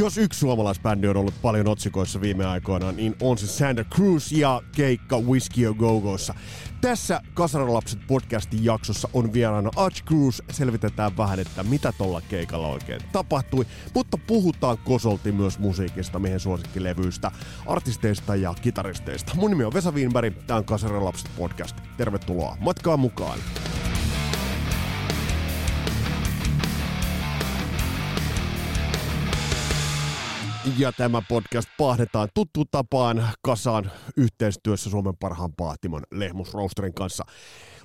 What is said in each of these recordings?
Jos yksi suomalaisbändi on ollut paljon otsikoissa viime aikoina, niin on se Santa Cruz ja keikka Whiskey A Go-Gossa. Tässä Kasarilapset podcastin jaksossa on vieraana Arch Cruz. Selvitetään vähän, että mitä tuolla keikalla oikein tapahtui, mutta puhutaan kosolti myös musiikista, mihin suosikkilevyistä, artisteista ja kitaristeista. Mun nimi on Vesa Wienberg, tämä on Kasarilapset podcast. Tervetuloa matkaan mukaan! Ja tämä podcast pahdetaan tuttu tapaan kasaan yhteistyössä Suomen parhaan paahtimon Lehmus Roasterin kanssa.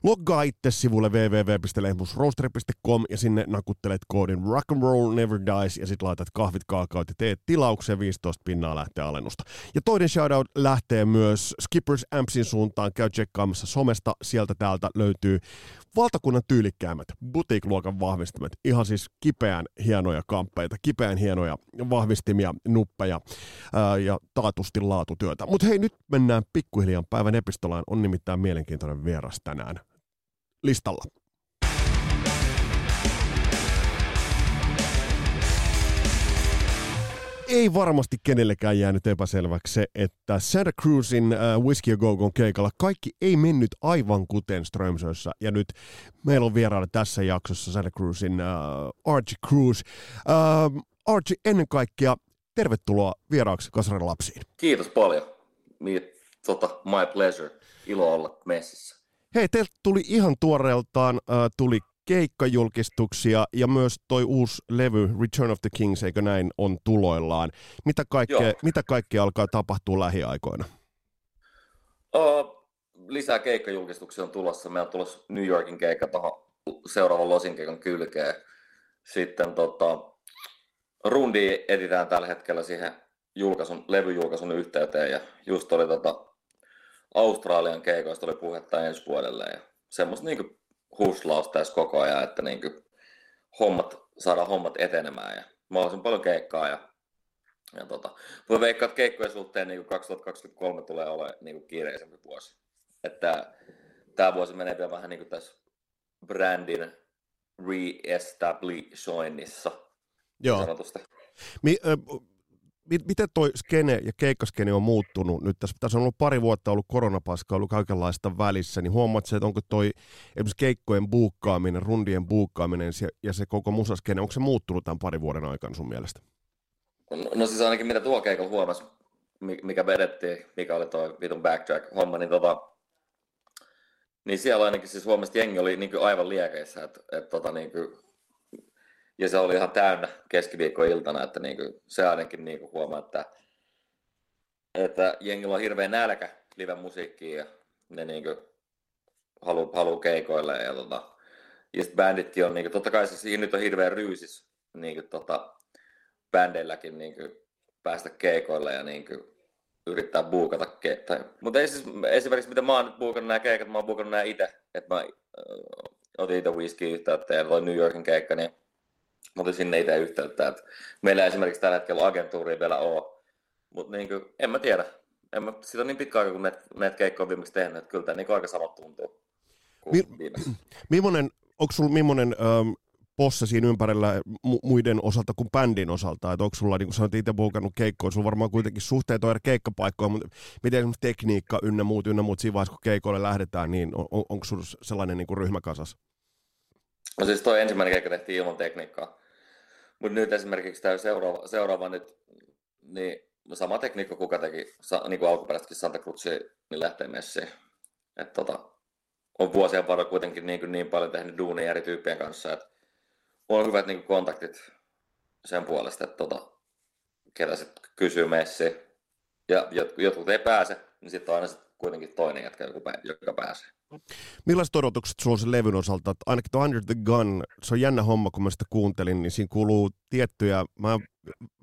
Loggaa itse sivulle www.lehmusroasteri.com ja sinne nakuttelet koodin Rock and Roll Never Dies ja sit laitat kahvit, kaakaot ja teet tilauksen 15 pinnaa lähtee alennusta. Ja toinen shoutout lähtee myös Skippers Ampsin suuntaan. Käy tsekkaamassa somesta, sieltä täältä löytyy valtakunnan tyylikkäämmät boutique-luokan vahvistimet. Ihan siis kipeän hienoja kamppeita, kipeän hienoja vahvistimia, nuppeja ää, ja taatusti laatutyötä. Mutta hei, nyt mennään pikkuhiljaa päivän epistolaan. On nimittäin mielenkiintoinen vieras tänään listalla. ei varmasti kenellekään jäänyt epäselväksi se, että Santa Cruzin uh, Whiskey A Go keikalla kaikki ei mennyt aivan kuten Strömsössä. Ja nyt meillä on vieraana tässä jaksossa Santa Cruzin uh, Archie Cruz. Uh, Archie, ennen kaikkea tervetuloa vieraaksi Kasarin lapsiin. Kiitos paljon. Tota, my pleasure. Ilo olla messissä. Hei, teiltä tuli ihan tuoreeltaan, uh, tuli keikkajulkistuksia ja myös toi uusi levy Return of the Kings, eikö näin, on tuloillaan. Mitä kaikkea, mitä kaikkea alkaa tapahtua lähiaikoina? Uh, lisää keikkajulkistuksia on tulossa. Meillä on tulossa New Yorkin keikka tuohon seuraavan Losin keikan kylkeen. Sitten tota, rundi editään tällä hetkellä siihen julkaisun, levyjulkaisun yhteyteen ja just oli tota, Australian keikoista oli puhetta ensi vuodelle ja semmoista niin huslaus tässä koko ajan, että niin hommat, saadaan hommat etenemään ja mahdollisimman paljon keikkaa ja ja tota, voi veikkaa, että keikkojen suhteen niin 2023 tulee olemaan niin kiireisempi vuosi. Että tämä vuosi menee vielä vähän niin kuin tässä brändin re-establishingissa. Joo. Sanotusti. Mi, äh, miten toi skene ja keikkaskene on muuttunut nyt? Tässä, tässä on ollut pari vuotta ollut koronapaska, ollut kaikenlaista välissä, niin huomaat se, että onko toi esimerkiksi keikkojen buukkaaminen, rundien buukkaaminen ja se koko musaskene, onko se muuttunut tämän parin vuoden aikana sun mielestä? No, no siis ainakin mitä tuo keikalla huomasi, mikä vedettiin, mikä oli tuo vitun backtrack-homma, niin tota, niin siellä ainakin siis huomasi, jengi oli niin aivan liekeissä, että, että tota, niin kuin, ja se oli ihan täynnä keskiviikkoiltana, että niin kuin, se ainakin niin kuin huomaa, että, että jengillä on hirveä nälkä live-musiikkiin ja ne niin kuin, haluaa halu keikoille ja, tota, ja sitten bänditkin on, niin kuin, totta kai se nyt on hirveän ryysis niin kuin, tota, bändeilläkin niin kuin, päästä keikoille ja niin kuin, yrittää buukata. Ke- tai, mutta ei siis, esimerkiksi mitä mä oon nyt buukannut nämä keikat, mä oon buukannut nämä itse, että mä äh, otin itse whisky yhteyttä ja toi New Yorkin keikka, niin mä otin sinne itse yhteyttä. Että meillä esimerkiksi tällä hetkellä agentuuri vielä ole, mutta niin kuin, en mä tiedä. En mä, siitä on niin pitkä aika, kun näitä, näitä keikkoja on viimeksi tehnyt, että kyllä tämä niin aika sama tuntuu. Mi- millainen, onko sulla millainen ähm, posse siinä ympärillä mu- muiden osalta kuin bändin osalta? Että onko sulla, niin kuin sanoit, itse buukannut keikkoja, sulla varmaan kuitenkin suhteet on eri keikkapaikkoja, mutta miten esimerkiksi tekniikka ynnä muut, ynnä muut siinä vaiheessa, kun keikoille lähdetään, niin on, onko sulla sellainen niin kuin ryhmäkasas? No siis toi ensimmäinen keikka tehtiin ilman tekniikkaa. Mutta nyt esimerkiksi tämä seuraava, seuraava nyt, niin sama tekniikka kuka teki, niin kuin alkuperäisestikin Santa Cruz, niin lähtee messiin. Et tota, on vuosien varrella kuitenkin niin, niin paljon tehnyt duunia eri tyyppien kanssa, että on hyvät niin kontaktit sen puolesta, että tota, ketä sitten kysyy messi. Ja jotkut, jotkut ei pääse, niin sitten on aina sit kuitenkin toinen jätkä, joka pääsee. Millaiset odotukset sulla on sen levyn osalta? Että ainakin tuo Under the Gun, se on jännä homma, kun mä sitä kuuntelin, niin siinä kuuluu tiettyjä, mä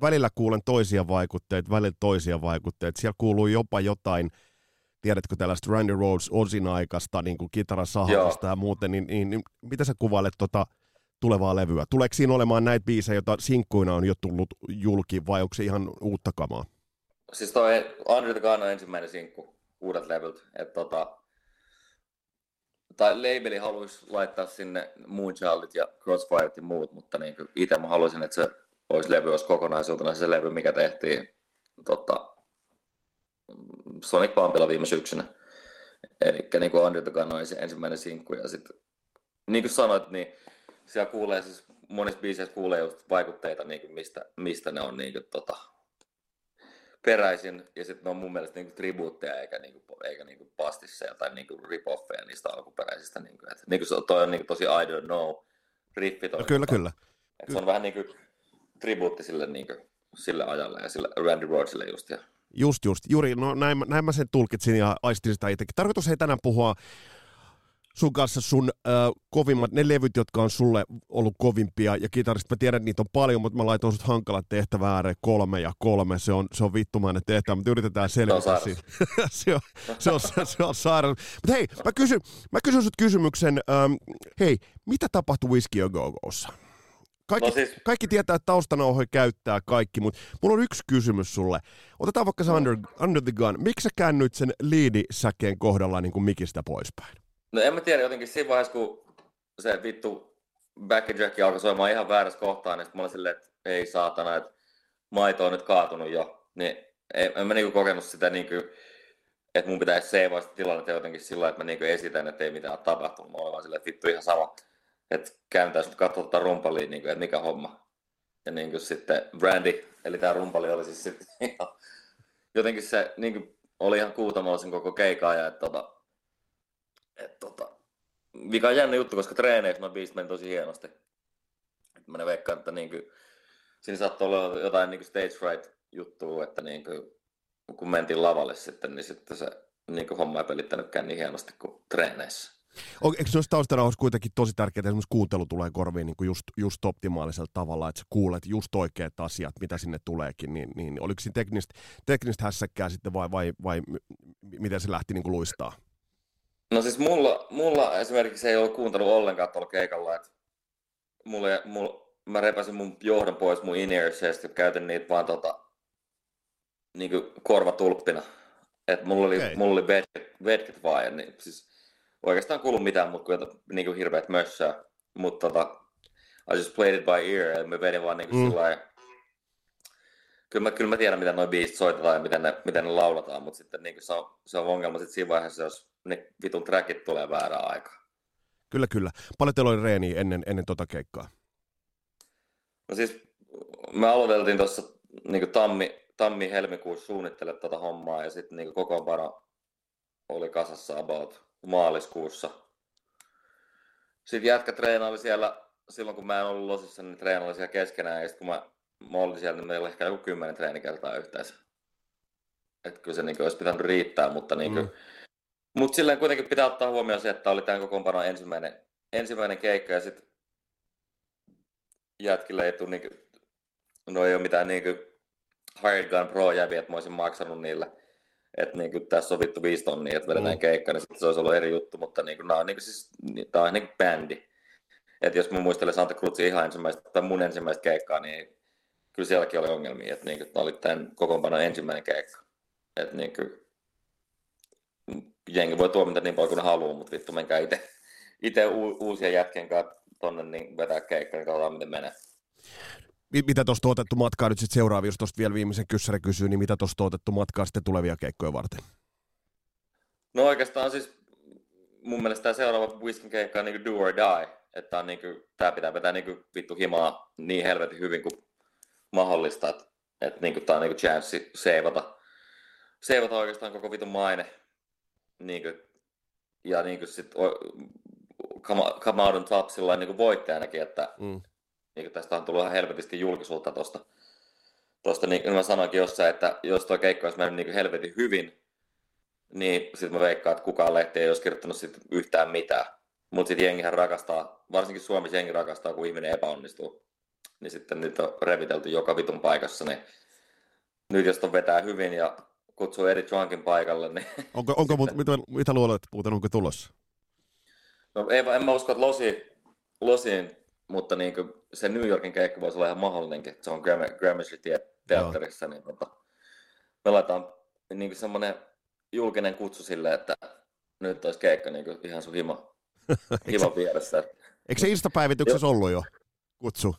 välillä kuulen toisia vaikutteita, välillä toisia vaikutteita. Siellä kuuluu jopa jotain tiedätkö tällaista Randy Rhodes Osin aikaista niin kuin kitarasahausta ja muuten, niin, niin, niin, mitä sä kuvailet tota tulevaa levyä? Tuleeko siinä olemaan näitä biisejä, joita sinkkuina on jo tullut julki, vai onko se ihan uutta kamaa? Siis toi Under the Gun on ensimmäinen sinkku uudet levyt. Et tota, tai labeli haluaisi laittaa sinne Moonchildit ja Crossfiret ja muut, mutta niin itse mä haluaisin, että se olisi levy, olisi kokonaisuutena se levy, mikä tehtiin tota, Sonic Pumpilla viime syksynä. Eli niin kuin the Gun on se ensimmäinen sinkku. Ja sitten, niin kuin sanoit, niin siellä kuulee siis monissa biiseissä kuulee just vaikutteita, niin kuin mistä, mistä ne on niin kuin, tota, peräisin, ja sitten ne on mun mielestä niinku tribuutteja, eikä, niinku, eikä niinku pastisseja tai niinku rip-offeja niistä alkuperäisistä. Niinku, et, niinku, toi on niinku tosi I don't know riffi. No, kyllä, kyllä. Et se on vähän niinku tribuutti sille, niinku, sille ajalle ja sille Randy Rhodesille just. Ja... Just, just. Juri, no näin, näin mä sen tulkitsin ja aistin sitä itsekin. Tarkoitus ei tänään puhua sun kanssa sun äh, kovimmat, ne levyt, jotka on sulle ollut kovimpia, ja kitaristit, mä tiedän, että niitä on paljon, mutta mä laitoin sut hankalat tehtävä ääreen kolme ja kolme, se on, se on vittumainen tehtävä, mutta yritetään selvitä siitä. se, on, se, on, se, on, se on sairaus. Mutta hei, mä kysyn, mä kysyn sut kysymyksen, ähm, hei, mitä tapahtui Whiskey Go Gossa? Kaikki, no siis... kaikki tietää, että taustanauhoja käyttää kaikki, mutta mulla on yksi kysymys sulle. Otetaan vaikka se under, under the Gun. Miksi sä käännyit sen liidisäkeen kohdalla niin kuin mikistä poispäin? No en mä tiedä, jotenkin siinä vaiheessa, kun se vittu Jack alkoi soimaan ihan väärässä kohtaan, niin mä olin silleen, että ei saatana, että maito on nyt kaatunut jo. Niin en, en mä niinku kokenut sitä niinku, että mun pitäisi seivaa sitä tilannetta jotenkin sillä että mä niinku esitän, että ei mitään ole tapahtunut. Mä olin vaan silleen, että vittu ihan sama, että kääntäisi nyt katsoa tätä rumpaliin, niinku, että mikä homma. Ja niinku sitten Brandy, eli tämä rumpali oli siis sitten jotenkin se niinku, oli ihan kuutamolla sen koko keikaa ja että tota, et, tota, mikä on jännä juttu, koska treeneissä noin biisit meni tosi hienosti. Et mä ne veikkaan, että niinku, siinä saattoi olla jotain niinku stage fright juttua, että niinku, kun mentiin lavalle sitten, niin sitten se niinku homma ei pelittänytkään niin hienosti kuin treeneissä. On, eikö noissa taustanauhoissa kuitenkin tosi tärkeää, että esimerkiksi kuuntelu tulee korviin niin kuin just, just optimaalisella tavalla, että sä kuulet just oikeat asiat, mitä sinne tuleekin, niin, niin oliko siinä teknistä, teknistä hässäkkää sitten vai, vai, vai miten se lähti niin kuin luistaa? No siis mulla, mulla esimerkiksi ei ollut kuuntellut ollenkaan tuolla keikalla, että mulla, mulla, mä repäsin mun johdon pois mun in ja käytin niitä vaan tota, niinku korvatulppina. Et mulla oli, okay. mulla oli vedket, vedket vaan, ja niin, siis oikeastaan kuulu mitään muuta kuin niinku hirveät mössää. Mutta tota, I just played it by ear, ja mä vedin vaan niinku mm. sillä kyllä mä, kyllä mä tiedän, miten noin biisit soitetaan ja miten ne, miten ne laulataan, mutta sitten niin se, on, se on ongelma sitten siinä vaiheessa, jos ne vitun trackit tulee väärään aikaan. Kyllä, kyllä. Paljon teillä oli reeniä ennen, ennen tota keikkaa? No siis me aloiteltiin tuossa niin tammi, tammi-helmikuussa suunnittele tätä hommaa ja sitten niin kokoonpano oli kasassa about maaliskuussa. Sitten jätkä treenaili siellä, silloin kun mä en ollut losissa, niin treenaili siellä keskenään ja sitten kun mä mä olin siellä, niin meillä oli ehkä joku kymmenen treenikertaa yhteensä. Että kyllä se niin olisi pitänyt riittää, mutta niin kuin, mm. Mutta silleen kuitenkin pitää ottaa huomioon se, että oli tämän kokoonpanon ensimmäinen, ensimmäinen keikka ja sitten jätkille ei tule niin kuin, no ei ole mitään niin kuin Hired Gun Pro jäviä, että mä olisin maksanut niille. Että niin kuin, tässä on vittu viisi tonnia, että vedetään mm. keikka, niin sitten se olisi ollut eri juttu, mutta niin kuin, nämä on niin kuin, siis, tämä on niin kuin bändi. Että jos mä muistelen Santa Cruzin ihan ensimmäistä, tai mun ensimmäistä keikkaa, niin kyllä sielläkin oli ongelmia, että niin kuin, oli tämän kokoonpanon ensimmäinen keikka. Että niin kuin, jengi voi tuomita niin paljon kuin ne haluaa, mutta vittu menkää itse, itse u- uusia jätkien kanssa tonne niin vetää keikka, niin katsotaan miten menee. Mitä tuosta otettu matkaa nyt sitten seuraavia, jos tuosta vielä viimeisen kyssäri kysyy, niin mitä tuosta otettu matkaa sitten tulevia keikkoja varten? No oikeastaan siis mun mielestä tämä seuraava Whiskin keikka on niin do or die. Että on niin kuin, tää pitää vetää niin kuin vittu himaa niin helvetin hyvin kuin mahdollista, että, että niin kuin, tää on niin kuin chanssi seivata, seivata oikeastaan koko vitun maine niin kuin, ja niin kuin sit, come, come out on top sillä niin voittajanakin, että mm. niin kuin tästä on tullut ihan helvetisti julkisuutta tuosta. Tuosta niin kuin mä sanoinkin jossain, että jos tuo keikka olisi mennyt niin kuin helvetin hyvin, niin sitten mä veikkaan, että kukaan lehti ei olisi kirjoittanut sit yhtään mitään. Mutta sitten jengihän rakastaa, varsinkin Suomessa jengi rakastaa, kun ihminen epäonnistuu. Niin sitten nyt on revitelty joka vitun paikassa, niin nyt jos on vetää hyvin ja kutsuu Eddie Trunkin paikalle. Niin onko, onko mutta, mitä, mitä luulet, muuten onko tulossa? No ei, en mä usko, että Losi, Losiin, mutta niin kuin se New Yorkin keikka voisi olla ihan mahdollinenkin. Se on Gramercy-teatterissa, niin tota, me laitetaan niin semmoinen julkinen kutsu sille, että nyt olisi keikka niin kuin ihan sun hima, hima vieressä. Eikö se Insta-päivityksessä ollut jo kutsu?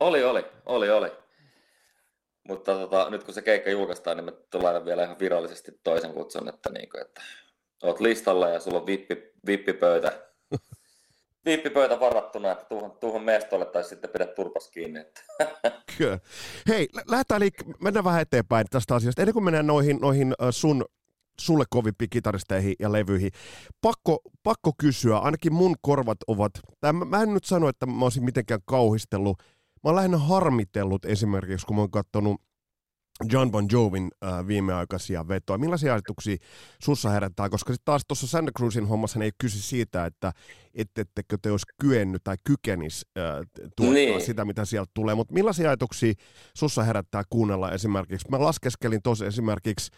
Oli, oli, oli, oli. Mutta tota, nyt kun se keikka julkaistaan, niin me tullaan vielä ihan virallisesti toisen kutsun, että, niin kuin, että oot listalla ja sulla on vippi, vippipöytä, vippipöytä varattuna, että tuohon, tuohon mestolle tai sitten pidä turpas kiinni. Että. Kyllä. Hei, lähdetään liik- mennään vähän eteenpäin tästä asiasta. Ennen kuin mennään noihin, noihin sun sulle kovimpiin kitaristeihin ja levyihin. Pakko, pakko kysyä, ainakin mun korvat ovat, tai mä, mä en nyt sano, että mä olisin mitenkään kauhistellut, mä oon lähinnä harmitellut esimerkiksi, kun mä oon katsonut John Bon Jovin äh, viimeaikaisia vetoja. Millaisia ajatuksia sussa herättää? Koska sitten taas tuossa Santa Cruzin hommassa ei kysy siitä, että ettekö te olisi kyennyt tai kykenis äh, tuottaa niin. sitä, mitä sieltä tulee. Mutta millaisia ajatuksia sussa herättää kuunnella esimerkiksi? Mä laskeskelin tuossa esimerkiksi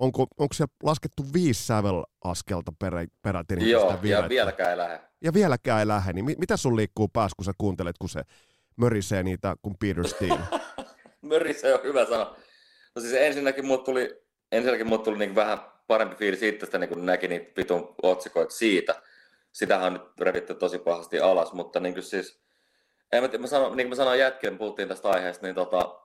onko, onko se laskettu viisi sävelaskelta perä, peräti? Niin Joo, ja vieläkään ei lähde. Ja vieläkään ei lähde. Niin mitä sun liikkuu päässä, kun sä kuuntelet, kun se mörisee niitä kuin Peter Steele? mörisee on hyvä sana. No siis ensinnäkin muut tuli, ensinnäkin muut tuli niin vähän parempi fiilis siitä, niin kun näki niitä vitun otsikoita siitä. Sitähän on nyt revitty tosi pahasti alas, mutta niin kuin siis, en mä, mä sano, niin kuin mä sanoin jätkeen, puhuttiin tästä aiheesta, niin tota,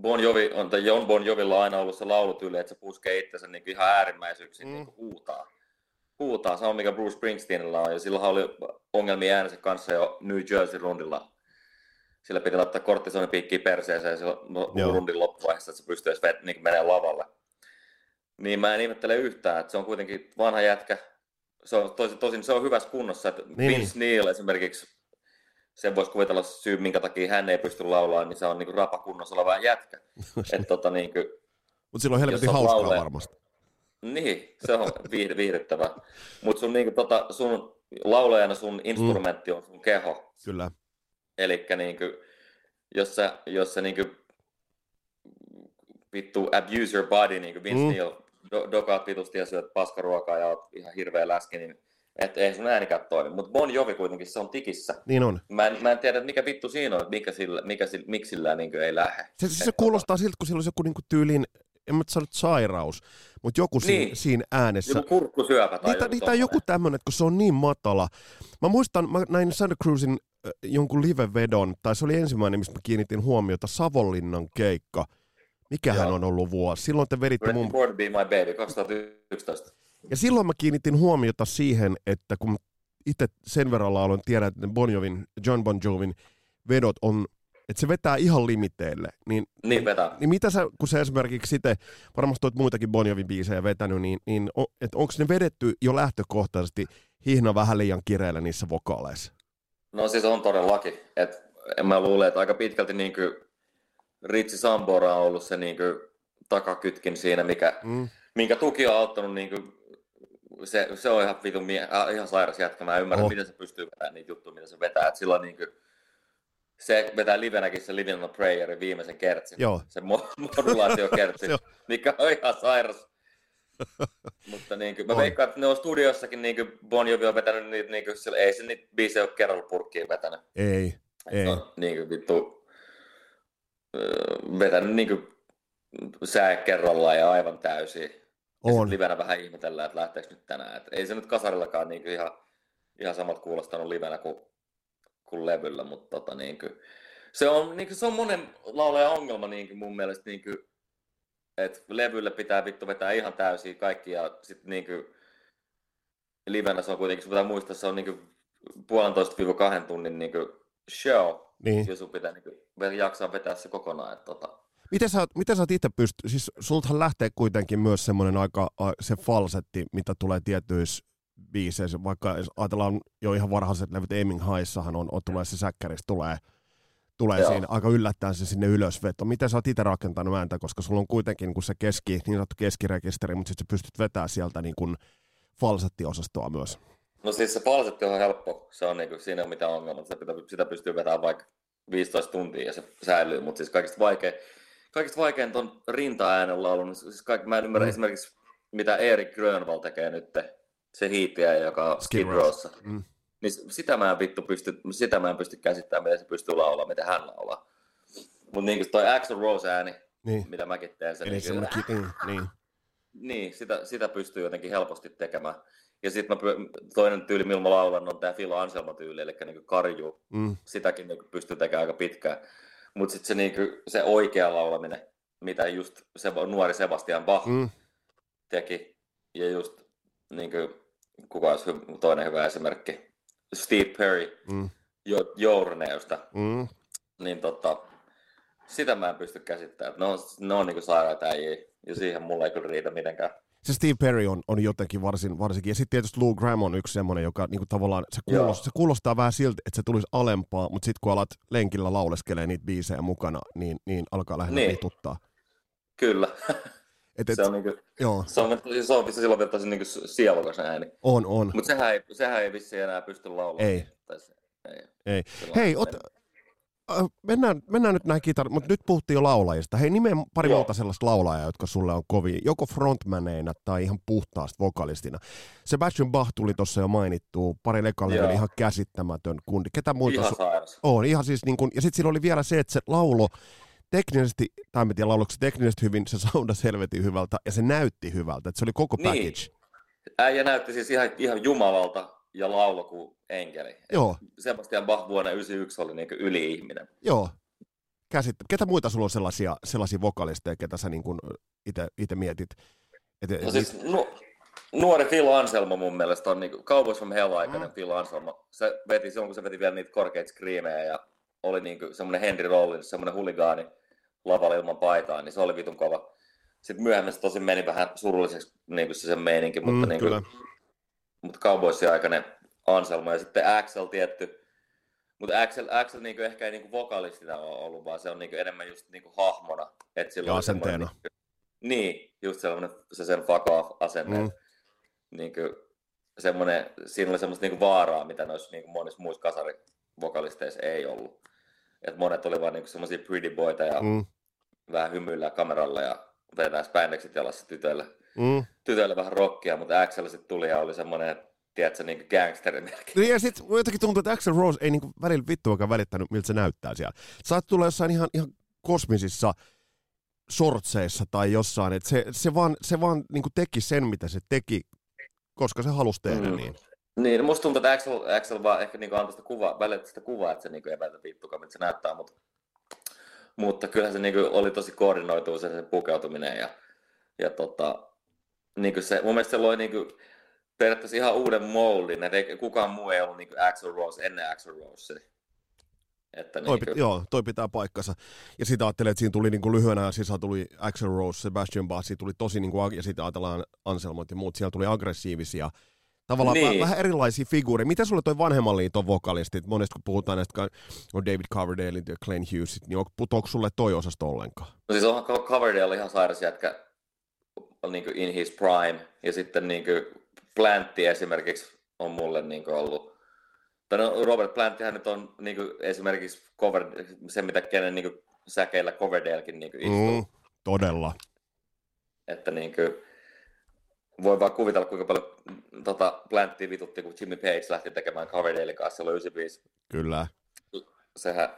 Bon Jovi on, tai Jon Bon Jovilla on aina ollut se laulutyyli, että se puskee itsensä niin ihan äärimmäisyyksiin mm. niin huutaa. Huutaa, sama mikä Bruce Springsteenilla on, ja silloin oli ongelmia äänensä kanssa jo New Jersey-rundilla. Sillä piti laittaa kortisonipiikkiä perseeseen silloin no, rundin loppuvaiheessa, että se pystyisi niin menemään lavalle. Niin mä en ihmettele yhtään, että se on kuitenkin vanha jätkä. Se on, tosin, tosin se on hyvässä kunnossa, että niin. Vince Neil esimerkiksi sen voisi kuvitella syy, minkä takia hän ei pysty laulamaan, niin se on niin rapakunnossa oleva jätkä. Tota, niin kuin, Mutta silloin on helvetin hauskaa varmasti. Niin, se on viihdyttävä. Mutta sun, niin kuin, tota, sun laulajana sun instrumentti mm. on sun keho. Kyllä. Eli niin jos sä, jos sä niin kuin, vittu abuse your body, niin kuin Vince mm. Neil, do, dokaat vitusti ja syöt paskaruokaa ja oot ihan hirveä läski, niin että ei sun äänikään toimi. Mutta Bon Jovi kuitenkin se on tikissä. Niin on. Mä en, mä en tiedä, mikä vittu siinä on, mikä sillä, mikä sillä, miksi sillä niin ei lähde. Se, se, se kuulostaa siltä, kun sillä olisi joku niin kuin tyylin, en mä sano sairaus, mutta joku niin. siinä, siinä äänessä. Joku kurkkusyöpä tai niin, joku, tai joku tämmöinen, kun se on niin matala. Mä muistan, mä näin Santa Cruzin äh, jonkun live-vedon, tai se oli ensimmäinen, mistä mä kiinnitin huomiota, Savonlinnan keikka. Mikähän Joo. on ollut vuosi? Silloin te veditte mun... Born Be My Baby, 2011. Ja silloin mä kiinnitin huomiota siihen, että kun itse sen verran lauloin, tiedän, että bon Jovin, John Bon Jovin vedot on, että se vetää ihan limiteille. Niin, niin vetää. Niin mitä sä, kun sä esimerkiksi sitten, varmasti olet muitakin Bon Jovin biisejä vetänyt, niin, niin että onko ne vedetty jo lähtökohtaisesti hihna vähän liian kireellä niissä vokaaleissa? No siis on todellakin. Et, mä luulen, että aika pitkälti niin kuin Ritsi Sambora on ollut se niin kuin takakytkin siinä, mikä, mm. minkä tuki on auttanut niin kuin se, se on ihan vitun mie- äh, ihan sairas jätkä. Mä ymmärrän, oh. miten se pystyy vetämään niitä juttuja, mitä se vetää. Et silloin niin kuin, se vetää livenäkin se Living on a Prayerin viimeisen kertsin. Joo. Se modulaatiokertsi, mikä on ihan sairas. Mutta niin kuin, mä veikkaan, että ne on studiossakin, niin kuin Bon Jovi on vetänyt niitä, niin kuin, ei se niitä biisejä ole kerralla purkkiin vetänyt. Ei, Et ei. On, niin kuin, vittu, vetänyt niin kuin, sää kerrallaan ja aivan täysin. On. livenä vähän ihmetellään, että lähteekö nyt tänään. Et ei se nyt kasarillakaan niin ihan, ihan samat kuulostanut livenä kuin, kuin levyllä, mutta tota, niin kuin, se, on, niin kuin, se on monen laulajan ongelma niin kuin mun mielestä, niin kuin, että levylle pitää vittu vetää ihan täysin kaikki ja sitten niin kuin, livenä se on kuitenkin, pitää muistaa, se on niin kuin, puolentoista viiva kahden tunnin niin kuin, show, niin. ja sun pitää niin kuin, jaksaa vetää se kokonaan. Että, tota, Miten sä, miten sä itse pysty, siis sultahan lähtee kuitenkin myös semmoinen aika se falsetti, mitä tulee tietyissä biiseissä, vaikka jos ajatellaan jo ihan varhaiset levyt Aiming Highssahan on, on tulee se säkkäris, tulee, tulee siinä aika yllättäen se sinne ylösveto. Miten sä oot itse rakentanut ääntä, koska sulla on kuitenkin kun se keski, niin sanottu keskirekisteri, mutta sitten sä pystyt vetämään sieltä niin kuin falsettiosastoa myös. No siis se falsetti on helppo, se on niin kuin, siinä ei ole mitään ongelmaa, sitä, sitä pystyy vetämään vaikka 15 tuntia ja se säilyy, mutta siis kaikista vaikea, kaikista vaikein ton rinta-äänen laulun. Siis kaikki, mä en ymmärrä mm. esimerkiksi, mitä Erik Grönvall tekee nyt, se hiittiä, joka on Skid Rowssa. Mm. Niin sitä mä en vittu pysty, sitä mä en pysty käsittämään, miten se pystyy laulamaan, miten hän laulaa. Mutta niin toi Axel Rose ääni, niin. mitä mäkin teen. Se, niin, niin, niin, niin. niin sitä, sitä pystyy jotenkin helposti tekemään. Ja sitten toinen tyyli, millä mä laulan, on tämä Phil Anselmo-tyyli, eli niin karju. Mm. Sitäkin niin pystyy tekemään aika pitkään. Mutta sitten se, niin se oikea laulaminen, mitä just se nuori Sebastian Bach mm. teki, ja just niin kuin, kuka olisi toinen hyvä esimerkki, Steve Perry, mm. jo, Journeusta, mm. niin tota, sitä mä en pysty käsittämään. Ne on, ne on niin sairaita äijiä, ja siihen mulla ei kyllä riitä mitenkään se Steve Perry on, on jotenkin varsin, varsinkin. Ja sitten tietysti Lou Graham on yksi semmoinen, joka niinku tavallaan, se kuulostaa, se kuulostaa vähän siltä, että se tulisi alempaa, mutta sitten kun alat lenkillä lauleskelee niitä biisejä mukana, niin, niin alkaa lähinnä niin. vituttaa. Kyllä. Et, et, se on niinku, joo. Se on, se on silloin vielä tosi niinku sielukas ääni. On, on. Mutta sehän ei, sehän ei vissiin enää pysty laulamaan. Ei. Se, ei. ei. Hei, ot, Äh, mennään, mennään nyt näihin kitar, mutta nyt puhuttiin jo laulajista. Hei, nimeä pari Joo. muuta sellaista laulajaa, jotka sulle on kovin, joko frontmaneina tai ihan puhtaasti vokalistina. Sebastian Bach tuli tuossa jo mainittu, pari lekalle oli ihan käsittämätön kundi. Ketä muita? Ihan sairas. On, ihan siis niin kuin, ja sitten sillä oli vielä se, että se laulo teknisesti, tai en tiedä lauloksi teknisesti hyvin, se sounda selvetin hyvältä ja se näytti hyvältä, että se oli koko niin. package. Äijä näytti siis ihan, ihan jumalalta ja laulo kuin enkeli. Joo. Sebastian Bach vuonna 1991 oli niin yli-ihminen. Joo. Käsittää. Ketä muita sulla on sellaisia, sellaisia vokalisteja, ketä sä niin itse mietit? Et, no siis nu, nuori Phil Anselmo mun mielestä on niin Cowboys from Hell aikainen mm. Phil Anselmo. Se veti silloin, kun se veti vielä niitä korkeita screamejä ja oli niin semmoinen Henry Rollins, semmoinen huligaani lavalla ilman paitaa, niin se oli vitun kova. Sitten myöhemmin se tosi meni vähän surulliseksi niin kuin se sen meininki, mutta mm, niin kuin, mutta Cowboysin aikainen Anselmo ja sitten Axel tietty. Mutta Axel, Axel niinku ehkä ei niinku vokalistina ole ollut, vaan se on niinku enemmän just niinku hahmona. Et ja asenteena. Niinku, niin, just sellainen se sen fuck off asenne. Mm. Niinku, semmoinen, siinä oli semmoista niinku vaaraa, mitä noissa niinku monissa muissa kasarivokalisteissa ei ollut. Et monet oli vaan niinku semmoisia pretty boyta ja mm. vähän hymyillä kameralla ja vetää spändeksit jalassa tytöille mm. tytöille vähän rockia, mutta Axel sitten tuli ja oli semmoinen, tiedätkö, niin gangsterimerkki. Niin ja sitten jotenkin tuntuu, että Axel Rose ei niin välillä vittuakaan välittänyt, miltä se näyttää siellä. Saat tulla jossain ihan, ihan kosmisissa sortseissa tai jossain, että se, se vaan, se vaan niin teki sen, mitä se teki, koska se halusi tehdä mm. niin. Niin, no musta tuntuu, että Axel, Axel vaan ehkä niin antoi sitä kuvaa, välillä sitä kuvaa, että se niin ei välitä vittukaan, mitä se näyttää, mutta, mutta kyllä se niin oli tosi koordinoitu se, se pukeutuminen ja, ja tota, niin kuin se, mun mielestä se loi niin kuin, periaatteessa ihan uuden moldin, että ei, kukaan muu ei ollut niin kuin Axel Rose ennen Axel Rose. Että toi, niin kuin... Joo, toi pitää paikkansa. Ja sitä ajattelee, että siinä tuli niin kuin lyhyenä sisään tuli Axel Rose, Sebastian Bach, tuli tosi, niin kuin, ja sitten ajatellaan Anselmot ja muut, siellä tuli aggressiivisia, tavallaan niin. vähän erilaisia figuureja. Miten sulle toi vanhemman liiton vokalistit, monesti kun puhutaan näistä on David Coverdale ja Glenn Hughesit, niin putoako sulle toi osasto ollenkaan? No siis onhan Coverdale ihan sairas jätkä, niin kuin in his prime, ja sitten niin kuin Plantti esimerkiksi on mulle niin kuin ollut, tai no Robert Planttihan nyt on niin kuin esimerkiksi cover, se, mitä kenen niin kuin säkeillä Coverdalekin niin kuin istuu. Mm, todella. Että niin kuin, voi vaan kuvitella, kuinka paljon tota, Planttia vitutti, kun Jimmy Page lähti tekemään Coverdalein kanssa silloin 95. Kyllä. Sehän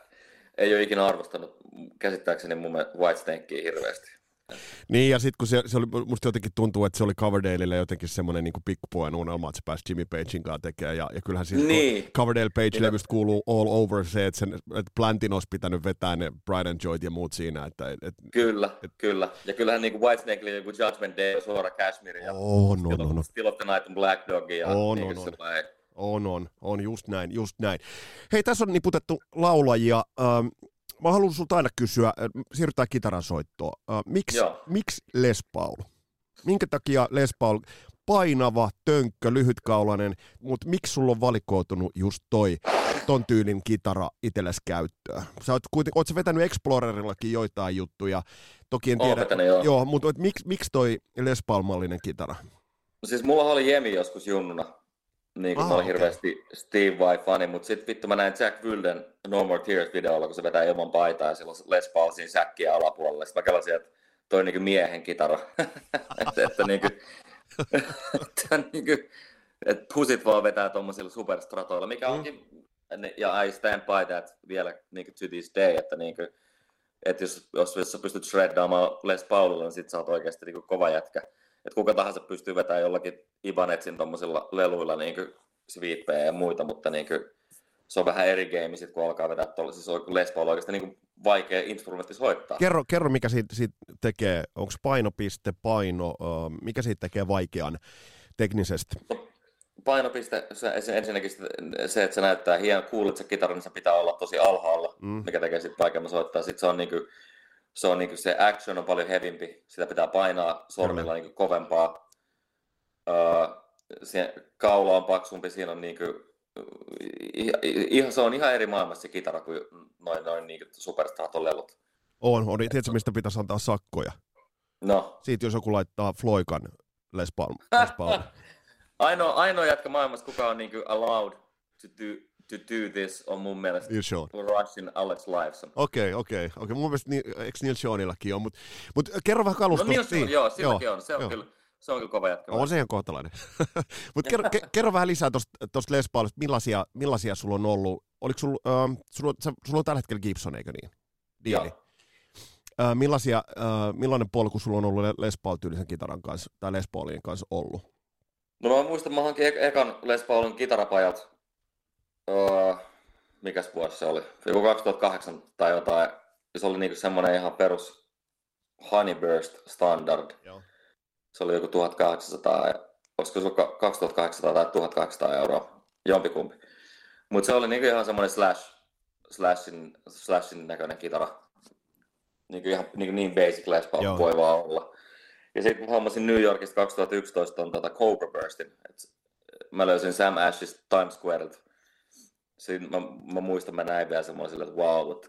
ei ole ikinä arvostanut käsittääkseni mun Whitesnakea hirveästi. Niin, ja sitten kun se, se oli, musta jotenkin tuntuu, että se oli Coverdaleille jotenkin semmoinen niin pikkupojan unelma, että se pääsi Jimmy Pagein kanssa tekemään, ja, ja kyllähän siis niin. Coverdale Page-levystä kuuluu all over se, että, sen, että Plantin olisi pitänyt vetää ne Brian and Joy ja muut siinä. Että, et, kyllä, et, kyllä. Ja kyllähän niin Whitesnake joku Judgment Day, Suora Cashmere ja oh, no, no, no. Still of the Night Black Dog ja oh, niin no, no. On, on, on, just näin, just näin. Hei, tässä on niputettu laulajia. Ähm, mä haluan sulta aina kysyä, siirrytään kitaran soittoon. Uh, miksi, miksi Les Paul? Minkä takia Les Paul, painava, tönkkö, lyhytkaulainen, mutta miksi sulla on valikoitunut just toi, ton tyylin kitara itsellesi käyttöön? Sä oot, kuitenkin, oot sä vetänyt Explorerillakin joitain juttuja, toki en tiedä, vetänyt, joo. joo mutta miksi, miksi toi Les Paul-mallinen kitara? No siis mulla oli Jemi joskus junnuna, Niin kuin mä olin hirveästi Steve Vai-fani, mutta sitten vittu mä näin Jack Wilden No More Tears-videolla, kun se vetää ilman paitaa ja silloin Les Paul siinä säkkiä alapuolella. Sitten mä kelasin, että toi niin miehen kitara. että, että niin kuin, että, niin kuin, että pusit vaan vetää tuommoisilla superstratoilla, mikä mm. onkin, mm. ja I stand by that vielä niin kuin to this day, että niin kuin, että jos, jos, jos sä pystyt shreddaamaan Les Paulilla, niin sit sä oot oikeasti niin kova jätkä. Että kuka tahansa pystyy vetämään jollakin Ibanetsin tuommoisilla leluilla niin sweepejä ja muita, mutta niin kuin, se on vähän eri game sit, kun alkaa vetää tuolla. Siis Les Paul oikeasti niin vaikea instrumentti soittaa. Kerro, kerro mikä siitä, siitä tekee, onko painopiste, paino, mikä siitä tekee vaikean teknisesti? No, painopiste, se, ensinnäkin se, että se näyttää cool, että se kitara, niin se pitää olla tosi alhaalla, mm. mikä tekee sitten vaikeamman soittaa. Sitten se on niinku, se, on niinku, se action on paljon hevimpi, sitä pitää painaa sormilla mm. niinku kovempaa. Uh, se kaula on paksumpi, siinä on niinku, ihan, se on ihan eri maailmassa se kitara kuin noin, noin niinku superstaton lelut. On, on. Tiedätkö, mistä pitäisi antaa sakkoja? No. Siitä, jos joku laittaa Floikan Les Palm. Les Palm. ainoa, ainoa jätkä maailmassa, kuka on niinku allowed to do, to do this, on mun mielestä Neil Sean. Russian Alex Lifeson. Okei, okay, okei. Okay, okay. Mun mielestä, eikö Neil Seanillakin on, mutta mut kerro vähän kalusta. No Neil Sean, niin. joo, silläkin on. Se on joo. kyllä se on kyllä kova jätkä. On se ihan kohtalainen. Mutta kerro, ke, kerro vähän lisää tuosta Les Paulista, millaisia, millaisia sulla on ollut? Oliko sulla, äh, sulla, sulla on tällä hetkellä Gibson, eikö niin? Diili. Joo. Äh, millaisia, äh, millainen polku sulla on ollut Les Paul-tyylisen kitaran kanssa, tai Les Paulien kanssa ollut? No mä muistan, mä hankin ekan Les Paulin kitarapajat, öö, mikäs vuosi se oli, joku 2008 tai jotain. Se oli niinku semmonen ihan perus Honeyburst standard. Joo. Se oli joku 1800, olisiko se ollut 2800 tai 1200 euroa, jompikumpi. Mutta se oli niinku ihan semmoinen slash, slashin, slashin näköinen kitara. Niinku ihan niin, niin basic Les voi vaan olla. Ja sitten hommasin New Yorkista 2011 on tota Cobra Burstin. Et mä löysin Sam Ashista Times Squarelta. Siinä mä, mä muistan, mä näin vielä semmoiselle, että wow, että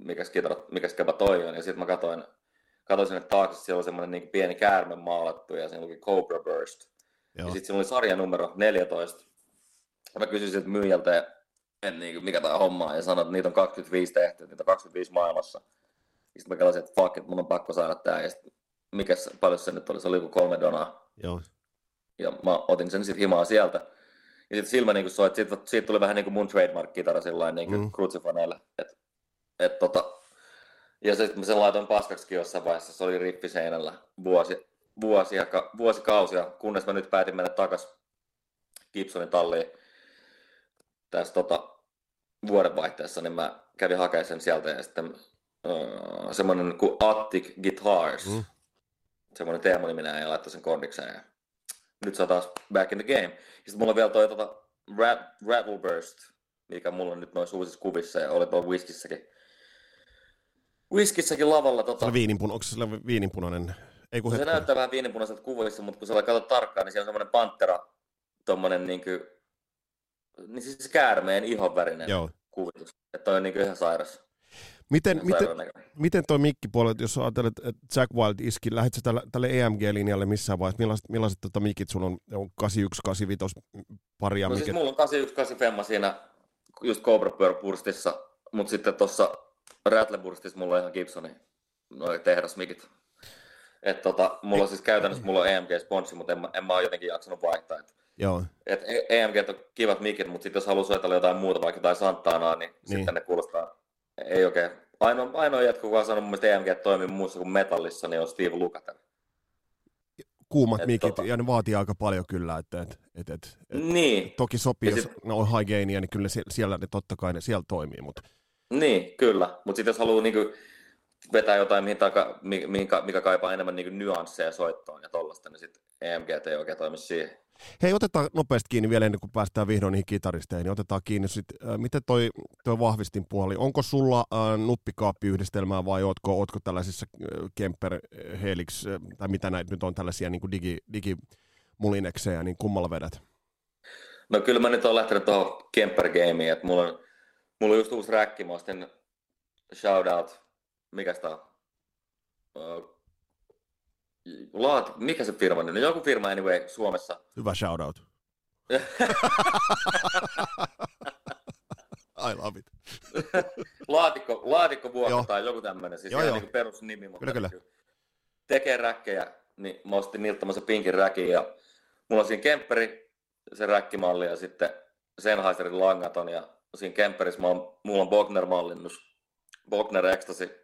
mikäs, kitara, mikäs käpä toi on. Ja sitten mä katsoin, katsoin sinne taakse, siellä oli semmoinen niin pieni käärme maalattu ja siinä oli Cobra Burst. Joo. Ja sitten siinä oli sarja numero 14. Ja mä kysyin siltä myyjältä, en, niin kuin, mikä tämä homma on, ja sanoin, että niitä on 25 tehty, niitä on 25 maailmassa. Ja sitten mä kelasin, että fuck, että mun on pakko saada tää. Ja sitten mikäs, paljon se nyt oli, se oli joku kolme donaa. Joo. Ja mä otin sen sitten himaa sieltä. Ja sitten silmä niin soi, että siitä, siitä, tuli vähän niin kuin mun trademark-kitara sillain niin mm. krutsifaneille. Et, et, tota, ja sitten mä sen laitoin paskaksikin jossain vaiheessa, se oli rippiseinällä vuosi, vuosia, vuosikausia, kunnes mä nyt päätin mennä takas Gibsonin talliin tässä tota, vuodenvaihteessa, niin mä kävin hakemaan sen sieltä ja sitten uh, semmoinen kuin Attic Guitars, mm semmoinen Teemu niminen ja laittoi sen kondikseen. Nyt sä taas back in the game. Sitten mulla on vielä toi tota, Rat, Rattle Burst, mikä mulla on nyt noissa uusissa kuvissa ja oli tuolla Whiskissäkin. Whiskissäkin lavalla. Tota... Se viininpun, onko se sellainen viininpunainen? Ei kun se näyttää vähän viininpunaiselta kuvissa, mutta kun sä katsot tarkkaan, niin siellä on semmoinen pantera, tommonen niinkö, niin siis käärmeen ihonvärinen Joo. kuvitus. Että toi on niinkö ihan sairas. Miten, miten, miten toi mikkipuolet, jos ajattelet, että Jack Wild iski, lähdetkö tälle, tälle EMG-linjalle missään vaiheessa? Millaiset, millaiset tota, mikit sun on, on 81, 85 paria? No siis mulla on 81, 85 siinä just Cobra Burstissa, mutta sitten tuossa Rattle Burstissa mulla on ihan Gibsonin noin tehdasmikit. Et tota, mulla on siis käytännössä mulla on EMG-sponssi, mutta en, en mä ole jotenkin jaksanut vaihtaa. Et, Joo. Et EMG on kivat mikit, mutta sitten jos haluaa soitella jotain muuta, vaikka jotain Santanaa, niin, niin. sitten ne kuulostaa ei oikein. Ainoa, ainoa jätkä, kuka on sanonut mun mielestä EMG toimii muussa kuin metallissa, niin on Steve Lukather. Kuumat et mikit, tota... ja ne vaatii aika paljon kyllä, että et, et, et, et, niin. toki sopii, ja jos sit... ne on high gainia, niin kyllä siellä ne totta kai ne siellä toimii, mutta... Niin, kyllä, mutta sitten jos haluaa niinku vetää jotain, mihin taka, mikä, mikä kaipaa enemmän niinku nyansseja soittoon ja tollasta, niin sitten EMG ei oikein toimi siihen. Hei, otetaan nopeasti kiinni vielä ennen kuin päästään vihdoin niihin kitaristeihin. Niin otetaan kiinni sit, äh, miten toi, toi vahvistin puoli. Onko sulla äh, nuppikaappiyhdistelmää vai ootko, ootko tällaisissa äh, Kemper, Helix, äh, tai mitä näitä nyt on tällaisia niin kuin digi, digimulineksejä, niin kummalla vedät? No kyllä mä nyt oon lähtenyt tuohon Kemper Gameen, että mulla on, mulla on just uusi räkki, mä shoutout, mikä sitä on? Laat, mikä se firma on? No joku firma anyway Suomessa. Hyvä shoutout. I love it. laatikko, laatikkovuokka tai joku tämmöinen, siis Joo, joo. niin perusnimi, mutta Kyllä, kyllä. niin kuin tekee räkkejä, niin mä ostin niiltä tämmöisen pinkin räkin ja mulla on siinä kempperi, se räkkimalli ja sitten Sennheiserin langaton ja siinä kempperissä mä oon, mulla on Bogner-mallinnus, Bogner Ecstasy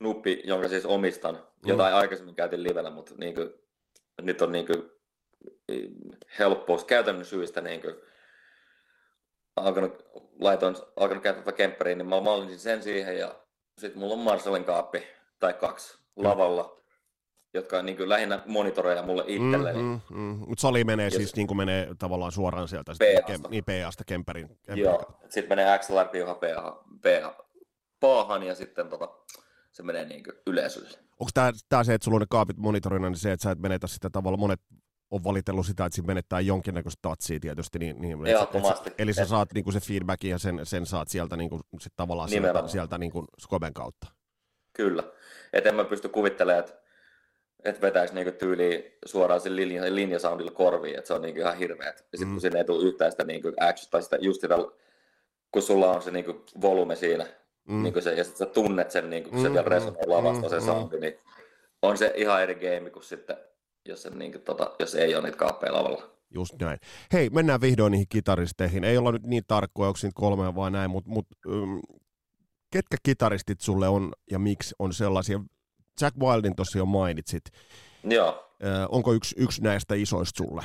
nuppi, jonka siis omistan, jota aikaisemmin käytin livenä, mutta niin kuin, nyt on niin kuin, helppous käytännön syistä niin kuin, alkanut, laitoin, alkanut käyttää tätä kempperiä, niin mä mallinsin sen siihen ja sitten mulla on Marshallin kaappi tai kaksi lavalla, jotka on niin kuin lähinnä monitoreja mulle itselleni. Mm, mm, mm. Mutta sali menee Ja siis niin kuin menee tavallaan suoraan sieltä. PAsta. kem- niin PAsta Kemperin. Kemperin Joo, sitten menee XLR piuha PH, PH, paahan ja sitten tota, se menee niin kuin yleisölle. Onko tämä, tämä se, että sulla on ne kaapit monitorina, niin se, että sä et menetä sitä tavalla, monet on valitellut sitä, että siinä menettää jonkinnäköistä touchia tietysti. Niin, niin, et et eli sä saat niin kuin se feedbackin ja sen, sen saat sieltä niin kuin, sit tavallaan sieltä, Nimenomaan. sieltä niin kuin Skoben kautta. Kyllä. Et en mä pysty kuvittelemaan, että et vetäisi niinku tyyliin suoraan sen linja, linjasoundilla korviin, että se on niinku ihan hirveet. Ja sitten Mm. kun sinne ei tule yhtään sitä niinku action, tai sitä, just sitä, kun sulla on se niinku volume siinä, Mm. mm. niinku se, ja sitten sä tunnet sen, niinku, kun se Mm, vielä mm, resonoi lavasta se mm, soundi, niin on se ihan eri game kuin sitten, jos, se, niinku, tota, jos ei ole niitä kaappeja lavalla. Just näin. Hei, mennään vihdoin niihin kitaristeihin. Ei olla nyt niin tarkkoja, onko siinä kolme vai näin, mutta mut, um, ketkä kitaristit sulle on ja miksi on sellaisia? Jack Wildin tosiaan jo mainitsit. Joo. Ö, onko yksi, yksi näistä isoista sulle?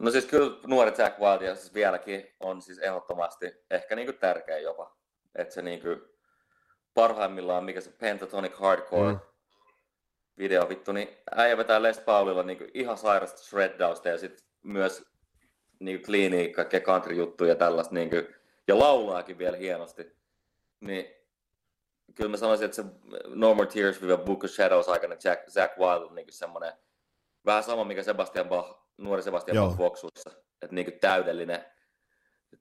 No siis kyllä nuori Jack Wild ja siis vieläkin on siis ehdottomasti ehkä niinku tärkeä jopa. Että se niinku parhaimmillaan, mikä se Pentatonic Hardcore Mm. video vittu, niin äijä vetää Les Paulilla niinku ihan sairasta shreddausta ja sitten myös niinku cleania, kaikkea country-juttuja ja tällaista niinku, ja laulaakin vielä hienosti. Niin kyllä mä sanoisin, että se No More Tears Book of Shadows aikana Jack, Jack Wild on niinku semmoinen vähän sama, mikä Sebastian Bach, nuori Sebastian Joo. Bach Voxuissa. Että niinku täydellinen,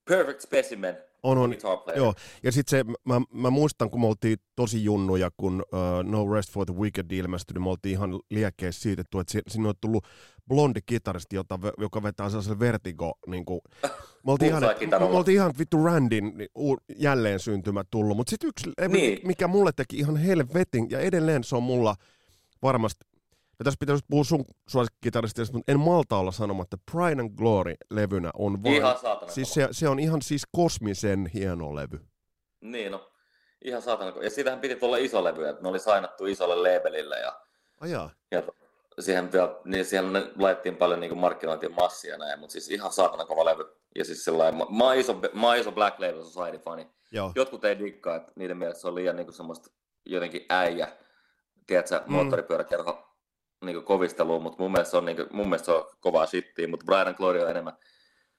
perfect specimen On, on. Joo, ja sitten se, mä, mä, muistan, kun me oltiin tosi junnuja, kun uh, No Rest for the Wicked ilmestyi, niin me oltiin ihan liekkeissä siitä, että si- sinne on tullut blondi kitaristi, jota, joka vetää sellaisen vertigo, niin kuin, me oltiin ihan, Bullseye-kitaralla. me oltiin ihan vittu Randin niin, jälleen syntymä tullut, mutta sitten yksi Niin. mikä mulle teki ihan helvetin, ja edelleen se on mulla varmasti, ja tässä pitäisi puhua sun suosikkikitaristista, mutta en malta olla sanomatta, Pride and Glory-levynä on vaan, Ihan saatana siis se, se on ihan siis kosmisen hieno levy. Niin no, ihan saatana. Ja siitähän piti tulla iso levy, että ne oli sainattu isolle labelille ja, Ajaa. ja siihen, vielä, niin siihen ne laitettiin paljon niin markkinointia massia ja näin, mutta siis ihan saatana kova levy. Ja siis sellainen, mä, mä, oon iso, mä oon iso Black Label Society fani. Joo. Jotkut ei dikkaa, että niiden mielestä se on liian niin semmoista jotenkin äijä, tiedätkö, Mm. moottoripyöräkerho niin kovistelua, mutta mun mielestä se on, niin kuin, mun mielestä se on kovaa shittiä, mutta Brian Glory on enemmän,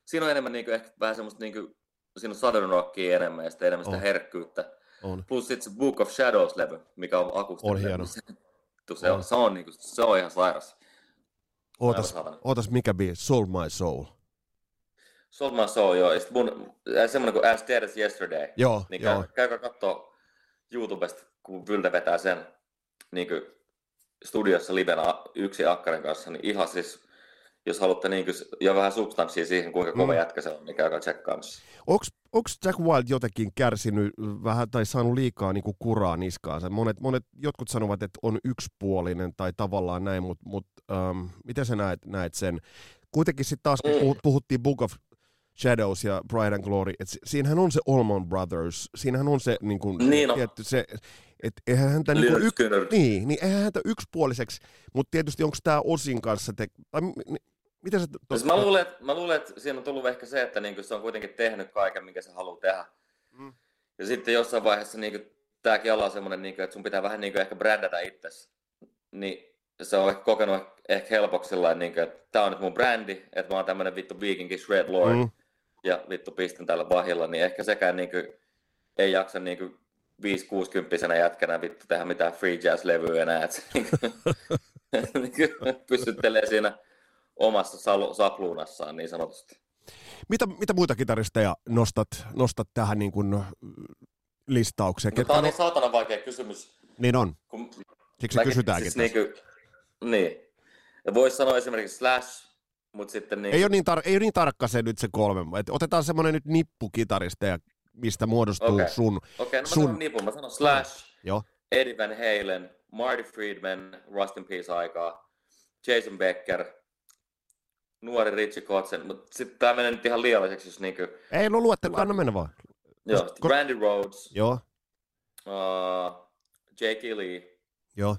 siinä on enemmän niin kuin, ehkä vähän semmoista, niin kuin, siinä on Southern Rockia enemmän ja sitten enemmän sitä On. herkkyyttä. On. Plus sitten se Book of Shadows-levy, mikä on akustinen. On hieno. Se, se, On. on, se, on, niin kuin, se on ihan sairas. Ootas, ootas mikä biisi? Soul My Soul. Soul My Soul, joo. Ja mun, semmoinen kuin As Dead as Yesterday. Joo, Niin joo. käy, käykää kattoo YouTubesta, kun Vylte vetää sen niin kuin studiossa livenä yksi akkarin kanssa, niin ihan siis, jos haluatte niin kuin, jo vähän substanssia siihen, kuinka kova Mm. jätkä se on, niin käykää tsekkaamassa. Onks Jack Wild jotenkin kärsinyt vähän tai saanut liikaa niinku kuraa niskaansa? Monet, monet, jotkut sanovat, että on yksipuolinen tai tavallaan näin, mutta mut, ähm, miten sä näet, näet sen? Kuitenkin sitten taas, kun Mm. puhut- puhuttiin Book of Shadows ja Pride and Glory, että siinähän on se Allman Brothers, siinähän on se, niin kuin, Niin on. tietty, se että eihän häntä niin Lynyrd yk, niin, niin eihän häntä yksipuoliseksi, mutta tietysti onko tämä osin kanssa, te, tai, mi- mi- miten sä... Siis mä, luulen, että, mä luulen, että siinä on tullut ehkä se, että niin se on kuitenkin tehnyt kaiken, minkä se haluaa tehdä. Mm. Ja sitten jossain vaiheessa niin tämäkin ala on semmoinen, niin että sun pitää vähän niin ehkä brändätä itsesi. Niin se on ehkä kokenut ehkä helpoksi sillä niin että tämä on nyt mun brändi, että mä oon tämmönen vittu viikinkin Shred Lord. Mm. Ja vittu pistän tällä vahilla, niin ehkä sekään niin kuin, ei jaksa niin kuin 5-60 jätkänä vittu tehdä mitään free jazz-levyä enää. Että niin niin kuin pysyttelee siinä omassa sal- sapluunassaan niin sanotusti. Mitä, mitä muita kitaristeja nostat, nostat tähän niin kuin, listaukseen? No, Ketkä tämä on niin saatana vaikea kysymys. niin on, Kun siksi mäkin- kysytäänkin siis siis niin, kuin, niin. Voisi sanoa esimerkiksi Slash, Mut sitten niin... Ei ole niin, tar- ei ole niin tarkka se nyt se kolme. Et otetaan semmoinen nyt nippu kitaristeja, mistä muodostuu Okei. sun. Okei, okay, no mä sun- sanon nipun. Mä sanon Slash, Joo. Eddie Van Halen, Marty Friedman, Rust in Peace aikaa, Jason Becker, nuori Richie Kotzen, mutta sitten tää menee nyt ihan liialliseksi, jos niinku... Ei, no luette, anna mennä vaan. Joo, kos- Randy Rhodes, Joo, uh, J.K. Lee, joo.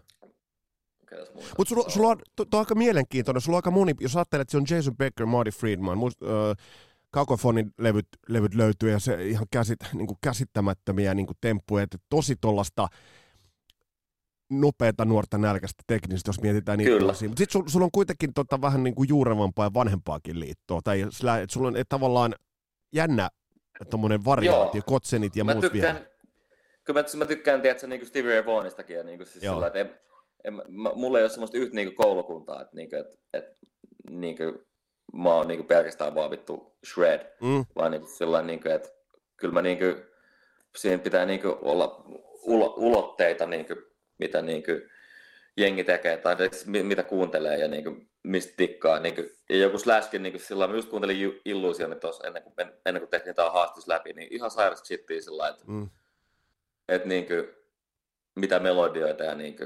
Mutta sulla, sulla on, to, to on aika mielenkiintoinen, sulla on aika moni, jos ajattelet, että se on Jason Becker, Marty Friedman, must, äh, Kakofonin levyt, levyt löytyy ja se ihan käsit, niin kuin käsittämättömiä niin kuin temppuja, että tosi tuollaista nopeata nuorta nälkäistä teknistä, jos mietitään niitä Kyllä. Mutta sitten sulla sul on kuitenkin tota, vähän niin kuin juurevampaa ja vanhempaakin liittoa. Tai sillä, että sulla on et, tavallaan jännä tuommoinen variaatio, kotsenit ja mä muut tykkään, vielä. kyllä mä, mä tykkään, tiedätkö, niin kuin Stevie Ray Vaughanistakin, ja niin kuin siis Joo. sillä, että en, en, mä, mulla ei ole semmoista yhtä niin kuin koulukuntaa, että, niin kuin, että, että niin kuin, mä oon niin kuin pelkästään vaan vittu shred, Mm, vaan niin kuin sillä niin kuin, että kyllä mä niin kuin, siinä pitää niin kuin olla ulo, ulotteita, niin kuin, mitä niin kuin, jengi tekee tai edes mi- mitä kuuntelee ja niin kuin, mistä tikkaa. Niin kuin, ja joku Slashkin, niin kuin, sillä mä just kuuntelin Illusionit tuossa ennen kuin, ennen kuin tehtiin tämä haastus läpi, niin ihan sairasta shittiä sillä että mm. että niinku, mitä melodioita ja niinku,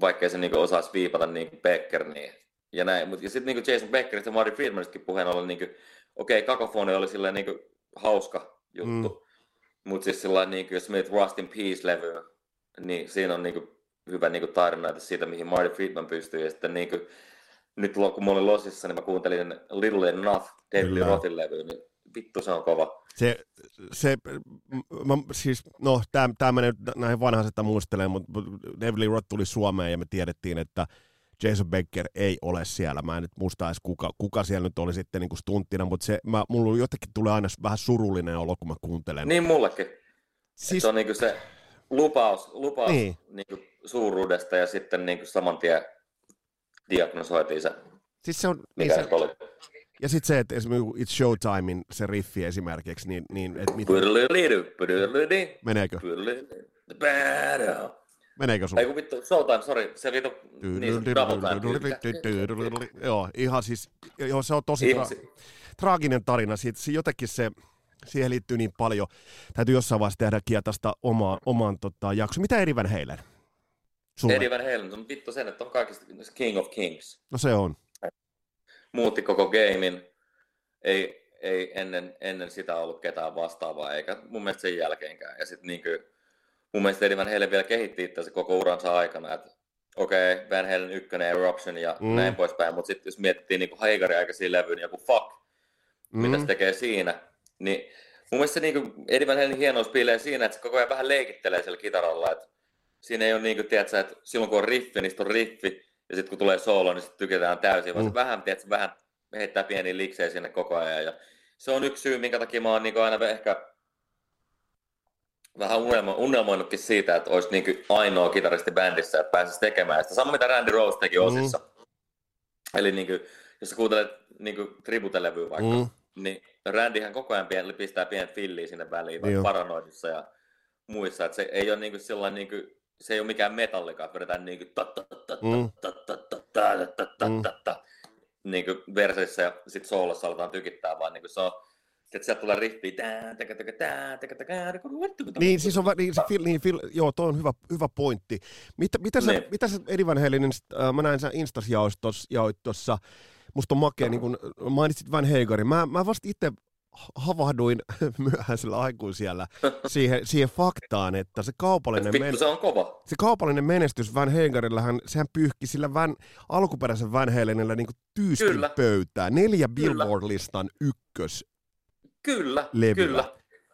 vaikkei se niinku osaisi viipata niinku Becker niin, ja näin. Mut, ja sitten niinku Jason Beckerista ja Marty Friedmanistakin puheen ollen, niinku, okei, okay, kakofoni oli silleen niinku hauska juttu, mm. mutta siis sillä niinku, jos mietit Rust in Peace-levyä, niin siinä on niinku hyvä niinku tarina että siitä, mihin Marty Friedman pystyy, ja sitten niinku, nyt lo- kun mä olin Losissa, niin mä kuuntelin Little Enough, David. Lee Rothin levyä, niin vittu se on kova. Se, se mä, siis, no, tämä menee nyt näihin vanhaisesta muistelemaan, mutta David Lee Roth tuli Suomeen ja me tiedettiin, että Jason Becker ei ole siellä. Mä en nyt muista edes kuka, kuka siellä nyt oli sitten niin stunttina, mutta se, mä, mulla jotenkin tulee aina vähän surullinen olo, kun mä kuuntelen. Niin mullekin. Siis... Se on niinku se lupaus, lupaus Niin. niin. niinku suuruudesta ja sitten niinku saman tien diagnosoitiin se, siis se on, niin mikä se, se oli. ja sitten se, että esimerkiksi It's Showtimein se riffi esimerkiksi, niin, niin että mit, meneekö? Meneekö sun? Ei kun vittu, Showtime, sori, se vittu, niin. Joo, ihan siis, joo, se on tosi tra- traaginen tarina. Siitä, se jotenkin se, siihen liittyy niin paljon. Täytyy jossain vaiheessa tehdä kietasta omaa, oman tota, jakso. Mitä Eri Van Halen? Sulle? Eddie Van Halen, on vittu sen, että on kaikista King of Kings. No se on. Muutti koko gamein. Ei, ei ennen, ennen sitä ollut ketään vastaavaa, eikä mun mielestä sen jälkeenkään. Ja sitten niinku, mun mielestä Eddie Van Halen vielä kehitti itseänsä koko uransa aikana, että okei, okay, Van Halen ykkönen, Eruption ja Mm. mm. näin poispäin, mutta sitten jos miettii niinku Heigarin aikaisia levyjä, niin joku fuck, mm. mitä se tekee siinä, niin mun mielestä se niinku Eddie Van Halen hienous piilee siinä, että se koko ajan vähän leikittelee siellä kitaralla, että siinä ei ole niinku, tiedätkö, että silloin kun on riffi, niin on riffi, ja sitten kun tulee soolo, niin sitten tykätään täysin, vaan Mm. se vähän, tiedätkö, vähän heittää pieniä liksejä sinne koko ajan, ja se on yksi syy, minkä takia mä oon niinku aina ehkä vähän unelmo, unelmoinutkin siitä, että olisi niinku ainoa kitaristi bändissä, että pääsisi tekemään sitä. Sama mitä Randy Rose teki Mm. osissa. Eli niinku, jos sä kuuntelet niinku tributelevyä vaikka, Mm. mm. niin Randyhän koko ajan pien, pistää pienet filliä sinne väliin, vaikka paranoidissa ja muissa. Että se ei ole niinku sellainen, niinku, se ei ole mikään metallika, että vedetään niinku Mm. Mm. ta ta niinku versissä ja sit soolossa aletaan tykittää, vaan niinku se on että sieltä tulee riffi. Niin, siis on, niin, se fil, niin, fil, joo, toi on hyvä, hyvä pointti. Mitä, mitä, sä, Niin. mitä sä Eddie Van Halenin, äh, mä näin sä Instas jaoit tuossa, musta on makea, niin kun mainitsit Van Hagerin. Mä, mä vasta itse havahduin myöhäisellä aikuisiellä siihen, siihen faktaan, että se kaupallinen, men, Vittu, se on kova. se kaupallinen menestys Van Hagerillähän, sehän pyyhki sillä Van, alkuperäisen Van Halenilla niin tyystin Kyllä. pöytään. Neljä. Billboard-listan ykkös. Kyllä, Levyä. kyllä.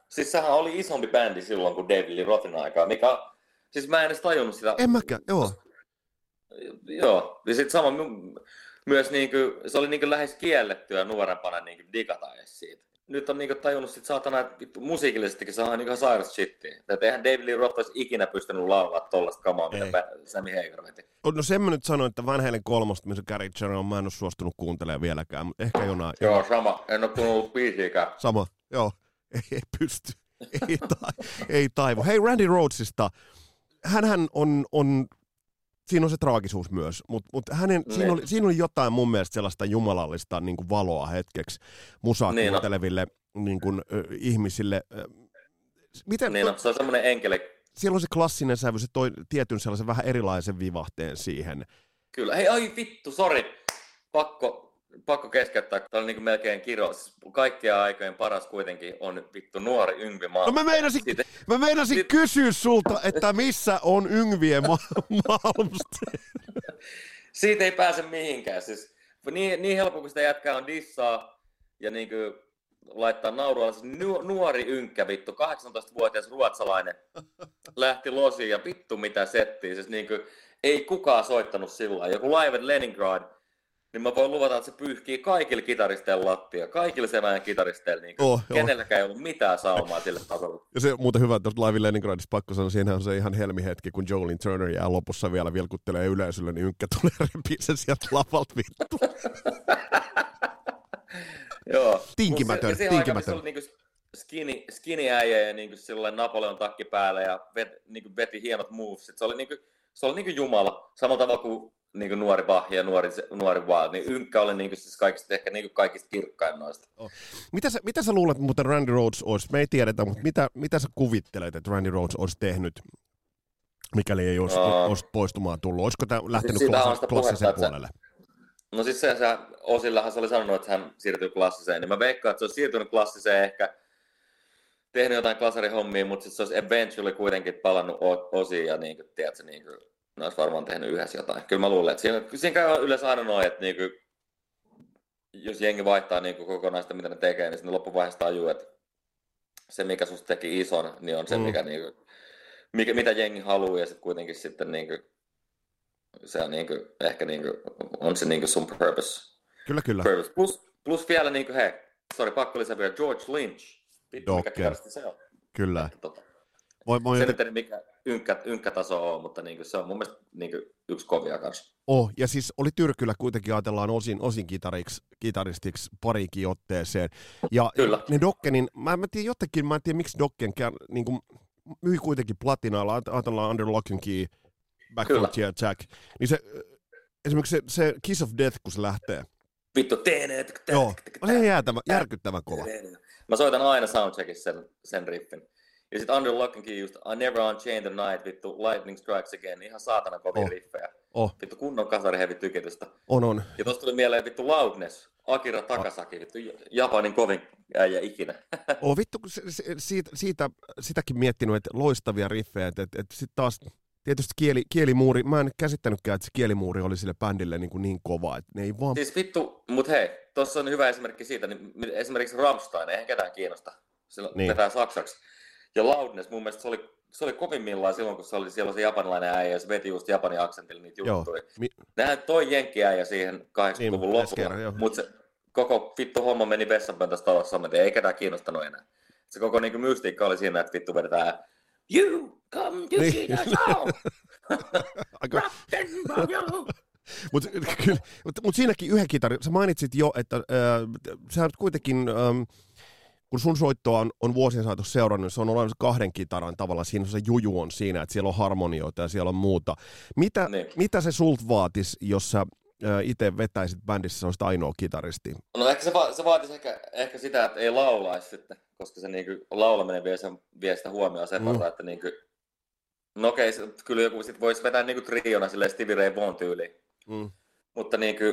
Siis sehän oli isompi bändi silloin kuin David Lee Rothin aikaa, mikä... Siis mä en edes tajunnut sitä. En mäkään, joo. Joo, ja sitten sama my- myös niinku, se oli niinku lähes kiellettyä nuorempana niinku digata edes siitä. Nyt on niinku tajunnut sit saatana, että vittu musiikillisestikin se on niinku ihan sairas shittiä. Että eihän David Lee Roth olisi ikinä pystynyt laulaa tollasta kamaa, mitä Ei. Ba- Sammy Hagar veti. No sen mä nyt sanoin, että Van Halen kolmosta, missä Gary Cherry mä en ole suostunut kuuntelemaan vieläkään, mutta ehkä jonain. Joo, sama. En ole kuunnellut biisiäkään. Sama, joo. Ei, ei pysty. Ei, ta, ei taivu. Hei, Randy Rhodesista. Hänhän on, on siinä on se traagisuus myös, mutta mut hänen, siinä, Niin. oli, siinä oli jotain mun mielestä sellaista jumalallista niin kuin valoa hetkeksi musaa Niin kuunteleville niin kuin, ö, ihmisille. Miten, Niin no, se on semmoinen enkeli. siellä on se klassinen sävy, se toi tietyn sellaisen vähän erilaisen vivahteen siihen. Kyllä. Hei, ai vittu, sori. Pakko, pakko keskeyttää. Tämä oli niin melkein kiro. Siis Kaikkien aikojen paras kuitenkin on vittu nuori Yngvi Maa. No mä meinasin, Siitä- mä meinasin Sit- kysyä sulta, että missä on Yngvie Ma- Malmsteen. Siitä ei pääse mihinkään. Siis, niin, niin helppo kuin sitä jätkää on dissaa ja niin kuin laittaa naurua. Siis nu, nuori ynkkä vittu, 18-vuotias ruotsalainen lähti losiin ja vittu mitä settiä. Siis niin kuin, ei kukaan soittanut sillä. Joku Live at Leningrad, niin mä voin luvata, että se pyyhkii kaikille kitaristeilla lattia. Kaikille semään kitaristeilla. Niin Oh, joo. kenelläkään ei ollut mitään saumaa sille tasolle. Ja se on muuten hyvä, että Live Leningradissa pakko sanoa, siinä on se ihan helmihetki, kun Jolin Turner jää lopussa vielä vilkuttelee yleisölle, niin ynkkä tulee repii sen sieltä lavalta vittu. Joo. Tinkimätön, se, tinkimätön. oli niinku skinny, skinny äijä ja niinku Napoleon takki päällä ja vet, niinku veti hienot movesit. Se oli niinku, se oli niinku jumala. Samalla tavalla kuin niinku nuori Bach ja nuori, nuori Wild. Niin Ynkkä oli niinku siis kaikista, ehkä niinku kaikista kirkkain noista. Mitä sä, mitä sä luulet, muuten Randy Rhodes olisi, me ei tiedetä, mutta mitä, mitä sä kuvittelet, että Randy Rhodes olisi tehnyt, mikäli ei olisi, Aa. olisi poistumaan tullut? Olisiko tämä lähtenyt siitä on klassi, sitä klassisen puhetta, että se- puolelle? No siis se, se Osillahan se oli sanonut, että hän siirtyy klassiseen, niin mä veikkaan, että se olisi siirtynyt klassiseen ehkä tehnyt jotain klasarihommia, mutta sitten se olisi eventually kuitenkin palannut osiin ja niin kuin, tiedätkö, niin kuin, ne olisi varmaan tehnyt yhdessä jotain. Kyllä mä luulen, että siinä, siinä käy yleensä aina noin, että niin kuin, jos jengi vaihtaa niin kuin kokonaan sitä, mitä ne tekee, niin sitten loppuvaiheessa tajuu, että se, mikä susta teki ison, niin on se, Mm. mikä, niin kuin, mikä, mitä jengi haluaa, ja sitten kuitenkin sitten niin kuin, se on niin kuin, ehkä niin kuin, on se niin kuin sun purpose. Kyllä, kyllä. purpose. Plus, plus vielä niin kuin, hei, sorry, pakko lisää vielä, George Lynch. Vittu, mikä se on. Kyllä. Että Tota, Voi, voi se joten, mikä ynkkä, ynkkätaso on, mutta niin kuin, se on mun mielestä niin kuin, yksi kovia kanssa. oh, ja siis oli Tyrkyllä kuitenkin ajatellaan osin, osin kitariksi, kitaristiksi parikin otteeseen. Ja Kyllä. ne Dokkenin, mä, mä tiedän jotenkin, mä en tiedä miksi Dokken niin kuin, myi kuitenkin platinalla, Ajat- ajatellaan Under Lock and Key, Back Kyllä. Frontier Attack, niin se, esimerkiksi se, se Kiss of Death, kun se lähtee, Vittu, teeneet. joo, on se jäätävä, järkyttävän kova. Mä soitan aina soundcheckissa sen, sen riffin. Ja sitten Under Lock and Key just I Never Unchain the Night, vittu Lightning Strikes Again, ihan saatana kovia Oh. riffejä. Oh, Vittu kunnon kasarihevi tykitystä. on, on. Ja tosta tuli mieleen vittu Loudness, Akira Takasaki, vittu Japanin kovin äijä ikinä. Oh, vittu, kun se, se, siitä, siitä, sitäkin miettinyt, että loistavia riffejä, että, että, että sitten taas tietysti kieli, kielimuuri, mä en nyt käsittänytkään, että se kielimuuri oli sille bändille niin, kuin niin kova, että ne ei vaan... Siis vittu, mut hei, tossa on hyvä esimerkki siitä, niin esimerkiksi Rammstein, eihän ketään kiinnosta. Sillä Niin. niin. vetää saksaksi. Ja Loudness, mun mielestä se oli, se oli kovimmillaan silloin, kun se oli, siellä se japanilainen äijä, ja se veti just japanin aksentilla niitä Joo. juttuja. Mi- Nehän toi jenkkiäijä siihen 80-luvun Niin, lopulla, mutta se koko vittu homma meni vessanpöntössä talossa, mutta ei ketään kiinnostanut enää. Se koko niinku mystiikka oli siinä, että vittu vedetään You come to Niin. see the show! Aika! Mutta mut, mut siinäkin yhden kitari, sä mainitsit jo, että äh, sä oot kuitenkin, ähm, kun sun soittoa on, on vuosien saatossa seurannut, niin se on olemassa kahden kitaran tavalla, siinä se juju on siinä, että siellä on harmonioita ja siellä on muuta. Mitä, Niin. mitä se sult vaatis, jos sä itse vetäisit bändissä, sä olisit ainoa kitaristi? No ehkä se, va- se vaatisi ehkä, ehkä sitä, että ei laulaisi sitten, koska se niinku, laulaminen vie, sen, vie sitä huomioon sen Mm. verran, että niinku, no okei, se, kyllä joku sit voisi vetää niinku triona silleen Stevie Ray Vaughan tyyliin, Mm. mutta niinku,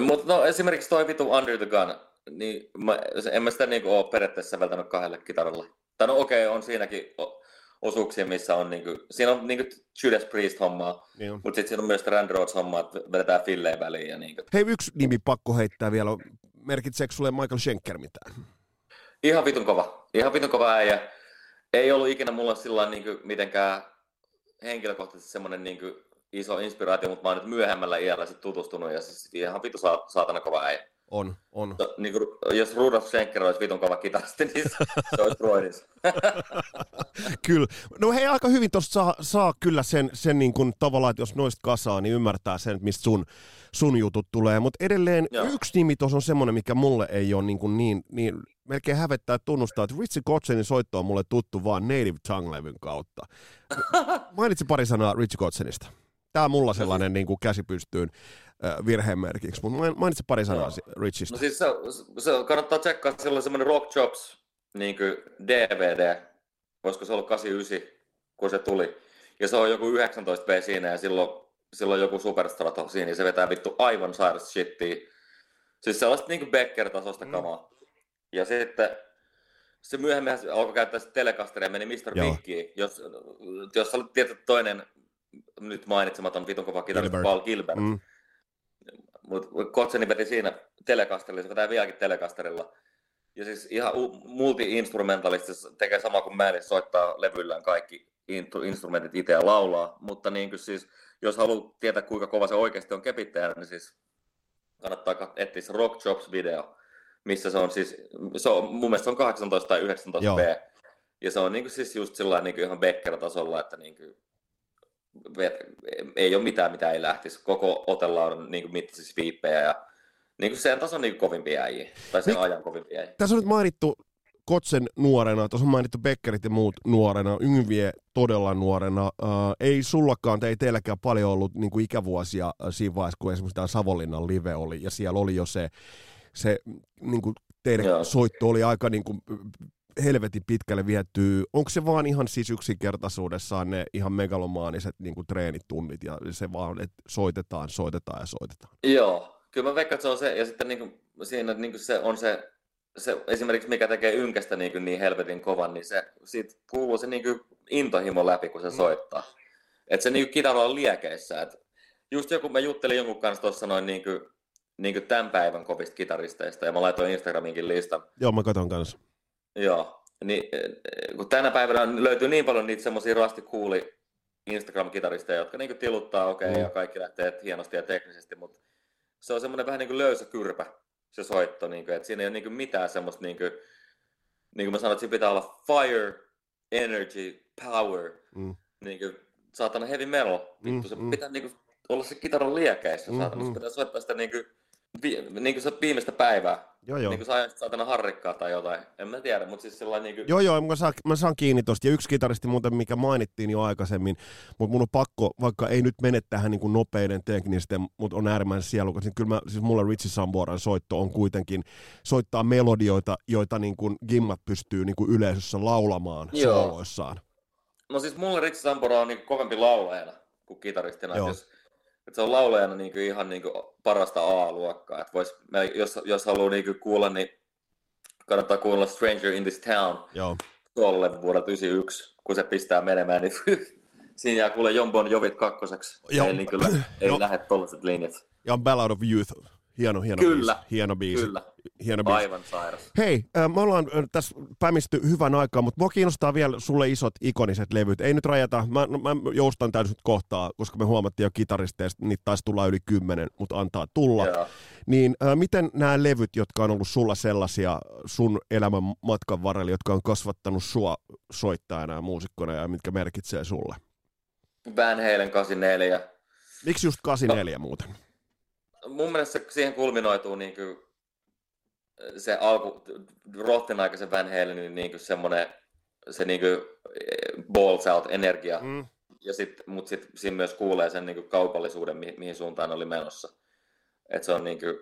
mutta no esimerkiksi toi vitu Under the Gun, niin mä, en mä sitä niinku ole periaatteessa säveltänyt kahdelle kitaralla. Tai no okei, on siinäkin osuuksia, missä on niinku, siinä on niinku Judas Priest hommaa, Niin mutta sitten siinä on myös Randy Rhodes hommaa, että vedetään filleen väliin ja niinku. Hei, yksi nimi pakko heittää vielä. Merkitseekö sulle Michael Schenker mitään? Ihan vitun kova. Ihan vitun kova äijä. Ei ollut ikinä mulla sillä niin mitenkään henkilökohtaisesti semmoinen niin iso inspiraatio, mutta mä oon nyt myöhemmällä iällä sit tutustunut ja siis ihan vitu sa- saatana kova äijä. On, on. To, niin kuin, jos Rudolf Schenker olisi vitun kova kitaristi, niin se olisi Broidis. kyllä. No hei, aika hyvin tuosta saa, saa, kyllä sen, sen niin kuin, tavallaan, että jos noista kasaa, niin ymmärtää sen, mistä sun, sun jutut tulee. Mutta edelleen Joo. yksi nimi tuossa on semmoinen, mikä mulle ei ole niin, kuin niin, niin melkein hävettää tunnustaa, että Richie Kotzenin soitto on mulle tuttu vaan Native Tongue-levyn kautta. Mainitsi pari sanaa Richie Kotzenista. Tämä on mulla sellainen niin kuin käsi pystyyn virhemerkiksi, mutta mainitsi pari sanaa no. Richistä. No siis se, se kannattaa tsekkaa, sillä on semmoinen Rock Jobs niin DVD, voisiko se olla 89, kun se tuli. Ja se on joku 19 V siinä ja silloin, silloin joku superstrato siinä ja se vetää vittu aivan sairas shittiä. Siis sellaista niin Becker-tasosta mm. kamaa. Ja sitten se myöhemmin alkoi käyttää sitä telekasteria ja meni Mr. Biggiin. Jos, jos olet tietysti toinen nyt mainitsematon vitun kova kitaristi Paul Gilbert. Mm. Mutta Kotseni veti siinä telekasterilla, se vetää vieläkin telekasterilla. Ja siis ihan multi-instrumentalisesti tekee sama kuin mä, eli soittaa levyllään kaikki instrumentit itse ja laulaa. Mutta niin kuin siis, jos haluaa tietää kuinka kova se oikeasti on kepittäjä, niin siis kannattaa etsiä se Rock Jobs-video, missä se on siis, se on, mun mielestä se on 18 tai 19 Joo. B. Ja se on niin kuin siis just sillä niin ihan Becker-tasolla, että niin kuin ei ole mitään, mitä ei lähtisi. Koko otella on niin mittaisissa viippejä ja niin kuin sen tason niin kovimpia äijiä, tai sen niin, ajan kovimpia äijiä. Tässä on nyt mainittu Kotsen nuorena, tuossa on mainittu Beckerit ja muut nuorena, Yngvie todella nuorena. Uh, ei sullakaan, ei teilläkään paljon ollut niin kuin ikävuosia siinä vaiheessa, kun esimerkiksi tämä Savonlinnan live oli, ja siellä oli jo se, se niin kuin teidän Joo. soitto oli aika niin kuin helvetin pitkälle viettyy. Onko se vaan ihan siis yksinkertaisuudessaan ne ihan megalomaaniset niin kuin treenitunnit ja se vaan, että soitetaan, soitetaan ja soitetaan? Joo, kyllä mä veikkaan, että se on se. Ja sitten niin kuin, siinä niin kuin se on se, se, esimerkiksi mikä tekee ynkästä niin, kuin niin helvetin kovan, niin se, siitä kuuluu se niin kuin intohimo läpi, kun se mm. soittaa. Että se niin kitara on liekeissä. Et just joku, mä juttelin jonkun kanssa tuossa noin niin kuin, niin kuin tämän päivän kovista kitaristeista, ja mä laitoin Instagraminkin listan. Joo, mä katon kanssa. Joo, niin, eh, kun tänä päivänä löytyy niin paljon niitä semmoisia rastikuuli Instagram-kitaristeja, jotka niin tiluttaa okei okay, mm. ja kaikki lähtee hienosti ja teknisesti, mutta se on semmoinen vähän niin kuin löysä kyrpä se soitto, niin kuin, että siinä ei ole niin kuin mitään semmoista, niin kuin, niin kuin mä sanoin, että siinä pitää olla fire, energy, power, mm. niin kuin, saatana heavy metal, vittu, mm, se mm. pitää niin kuin, olla se kitaran liekeissä, mm, saatana, mm. se pitää soittaa sitä niin kuin, vi, niin kuin se viimeistä päivää. Joo, joo. Niin kuin sä saatana harrikkaa tai jotain. En mä tiedä, mutta siis sellainen niin kuin... Joo, joo, mä saan, mä saan kiinni tosta. Ja yksi kitaristi muuten, mikä mainittiin jo aikaisemmin, mutta mun on pakko, vaikka ei nyt mene tähän niin kuin nopeiden teknisten, mutta on äärimmäisen sielukas, niin kyllä mä, siis mulla Richie Samboran soitto on kuitenkin, soittaa melodioita, joita niin kuin gimmat pystyy niin kuin yleisössä laulamaan joo. sooloissaan. No siis mulla Richie Sambora on niin kovempi laulajana kuin kitaristina. Joo. Jos että se on laulajana niin kuin ihan niin kuin parasta A-luokkaa. Että vois, jos, jos haluaa niin kuin kuulla, niin kannattaa kuulla Stranger in this Town Joo. tuolle vuodelta 91, kun se pistää menemään, niin siinä jää kuule Jombon Jovit kakkoseksi. Joo. Ei, niin kyllä, ei no. lähde tollaiset linjat. Ja Ballad of Youth Hieno, hieno Kyllä. biisi. Hieno biisi. Kyllä. Hieno biisi. Aivan sairas. Hei, me ollaan tässä pämisty hyvän aikaa, mutta mua kiinnostaa vielä sulle isot ikoniset levyt. Ei nyt rajata, mä, no, mä joustan täysin kohtaa, koska me huomattiin jo kitaristeista, niitä taisi tulla yli kymmenen, mutta antaa tulla. Joo. Niin äh, miten nämä levyt, jotka on ollut sulla sellaisia sun elämän matkan varrella, jotka on kasvattanut sua soittajana ja muusikkona ja mitkä merkitsee sulle? Van Halen 84. Miksi just 84 no. muuten? Mun mielestä siihen kulminoituu niin kuin se alku, Rotten aikaisen Van Halenin niin kuin semmoinen se niin kuin balls out energia. Mm. Ja sit, mutta sitten siinä myös kuulee sen niin kuin kaupallisuuden, mi- mihin suuntaan oli menossa. Et se on niin kuin,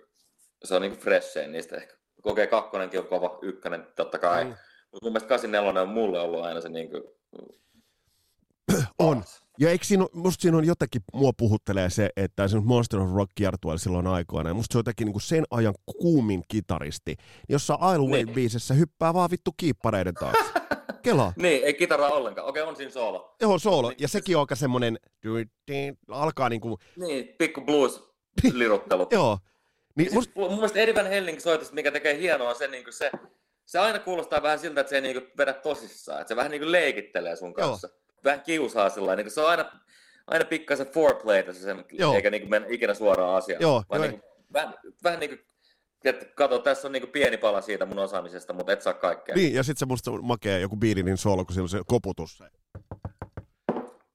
se on niin kuin freshein niistä ehkä. Kokee kakkonenkin on kova, ykkönen totta kai. Mm. Mutta mun mielestä 84 on mulle ollut aina se niin kuin, on. Ja eikö siinä, musta siinä on jotakin, mua puhuttelee se, että se Monster of Rock kiertueella silloin aikoina, ja musta se on jotakin niin sen ajan kuumin kitaristi, jossa I'll Wait niin. biisessä hyppää vaan vittu kiippareiden taakse. Kela. niin, ei kitaraa ollenkaan. Okei, on siinä soolo. Joo, soolo. Ja sekin on aika semmonen, alkaa niinku... Niin, pikku blues liruttelu. Joo. Niin, siis, must... Mun mielestä Eddie Van Helling soitus, mikä tekee hienoa, on se, niin se, se aina kuulostaa vähän siltä, että se ei niin vedä tosissaan. Että se vähän niin leikittelee sun kanssa. Joo vähän kiusaa sellainen, niin se on aina, aina pikkasen foreplayta se sen, eikä niin mennä ikinä suoraan asiaan. Joo, vaan niin kuin, vähän, vähän niin kuin että kato, tässä on niinku pieni pala siitä mun osaamisesta, mutta et saa kaikkea. Niin, ja sitten se musta makea joku Beatlinin solo, kun siinä on se koputus.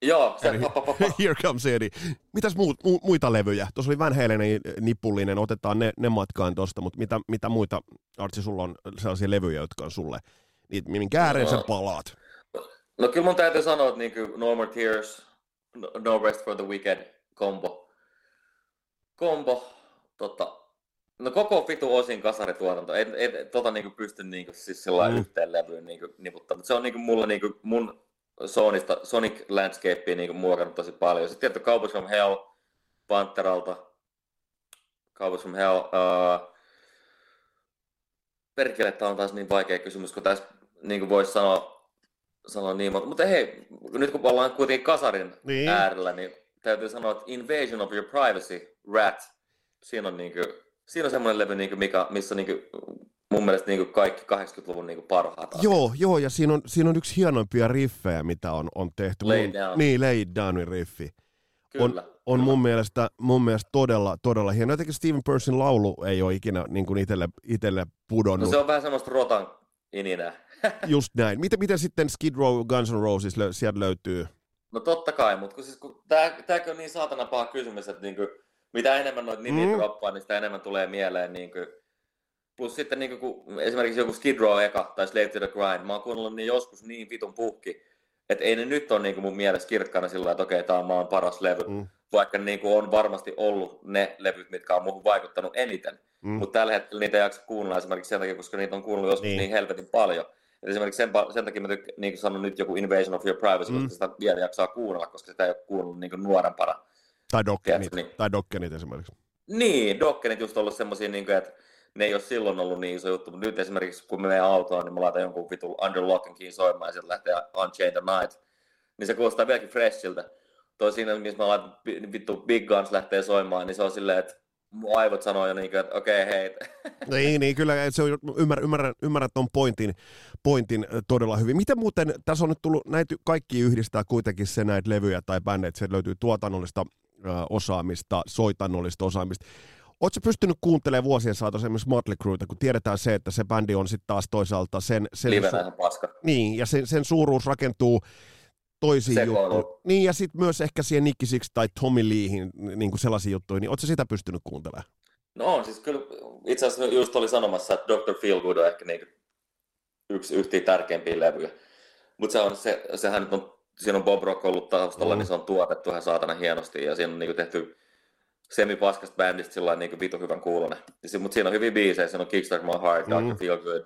Joo, se pa, pa, pa, pa. Here comes Eddie. Mitäs muut, mu, muita levyjä? Tuossa oli Van Halenin nipullinen, otetaan ne, ne matkaan tosta, mutta mitä, mitä muita, Artsi, sulla on sellaisia levyjä, jotka on sulle, niin minkä ääreen no. sä palaat? No kyllä mun täytyy sanoa, että niinku No More Tears, No, no Rest for the Weekend, kombo. Kombo, tota, no koko vitu osin kasarituotanto, en, en tota niinku pysty niinku siis sillä mm. yhteen levyyn niinku niputtamaan, se on niinku mulla niinku mun Sonista, Sonic Landscapea niinku muokannut tosi paljon. Sitten tietty Cowboys from Hell, Pantheralta, Cowboys from Hell, uh, perkele, tämä on taas niin vaikea kysymys, kun tässä niin voisi sanoa, sanoa niin, mutta, mutta hei, nyt kun ollaan kuitenkin kasarin niin. äärellä, niin täytyy sanoa, että Invasion of Your Privacy, Rat, siinä on, niin kuin, siinä on semmoinen levy, niin kuin, mikä, missä niin kuin, mun mielestä niin kuin kaikki 80-luvun niin kuin parhaat asiat. Joo, joo, ja siinä on, siinä on yksi hienoimpia riffejä, mitä on, on tehty. Lay mun, down. Niin, Lay Downin riffi. Kyllä, on, on kyllä. mun mielestä, mun mielestä todella, todella hieno. Jotenkin Steven Persin laulu ei ole ikinä niin kuin itelle, itelle pudonnut. No se on vähän semmoista rotan ininää. Just näin. Miten, miten sitten Skid Row, Guns N' Roses lö, sieltä löytyy? No totta kai, mutta kun siis, kun tää, on niin saatana paha kysymys, että niinku, mitä enemmän noita nimiä Mm. droppaa, niin sitä enemmän tulee mieleen. Niinku, plus sitten niinku, kun esimerkiksi joku Skid Row eka tai Slave to the Grind, mä oon kuunnellut niin joskus niin vitun puhki, että ei ne nyt ole niinku mun mielestä kirkkana sillä että okei, tää on maan paras levy. Mm. Vaikka niinku on varmasti ollut ne levyt, mitkä on muuhun vaikuttanut eniten. Mm. Mutta tällä hetkellä niitä ei jaksa kuunnella esimerkiksi sen takia, koska niitä on kuunnellut joskus Niin. niin, niin helvetin paljon. Esimerkiksi sen, sen takia mä tykkään, niin kuin sanon nyt joku Invasion of Your Privacy, Mm. koska sitä vielä jaksaa kuunnella, koska sitä ei ole kuunnellut niin nuorempana. Tai Dokkenit, niin. tai Dokkenit esimerkiksi. Niin, Dokkenit just ollut semmosia, niin kuin, että ne ei ole silloin ollut niin iso juttu, mutta nyt esimerkiksi kun me menen autoon, niin mä laitan jonkun vitun Under Lock and Key soimaan ja sieltä lähtee Unchained the Night, niin se kuulostaa vieläkin freshiltä. Toi siinä, missä mä laitan vi- vittu Big Guns lähtee soimaan, niin se on silleen, että mun aivot sanoo jo niin kuin, että okei, okay, hei, Niin, niin kyllä se on, ymmärrän, ymmärrän, ymmärrän ton pointin, pointin todella hyvin. Miten muuten, tässä on nyt tullut, näitä kaikki yhdistää kuitenkin se näitä levyjä tai bändejä, että sieltä löytyy tuotannollista ö, osaamista, soitannollista osaamista. Oletko pystynyt kuuntelemaan vuosien saatossa esimerkiksi Motley Crueta, kun tiedetään se, että se bändi on sitten taas toisaalta sen, sen, livenä ihan paska. niin, ja sen, sen suuruus rakentuu toisiin juttuihin. Niin, ja sitten myös ehkä siihen Nicky Six tai Tommy Leehin niin kuin sellaisiin juttuihin, niin ootko sitä pystynyt kuuntelemaan? No on, siis kyllä itse asiassa just oli sanomassa, että Dr. Feelgood on ehkä niinku yksi yhtiä tärkeimpiä levyjä. Mutta se on, se, sehän nyt on, siinä on Bob Rock ollut taustalla, Mm. niin se on tuotettu ihan saatana hienosti ja siinä on niinku tehty semipaskasta bändistä sillä niinku vitu hyvän kuulonen. Mutta siinä on hyviä biisejä, siinä on Kickstart My Heart, Mm. Dr. Feelgood,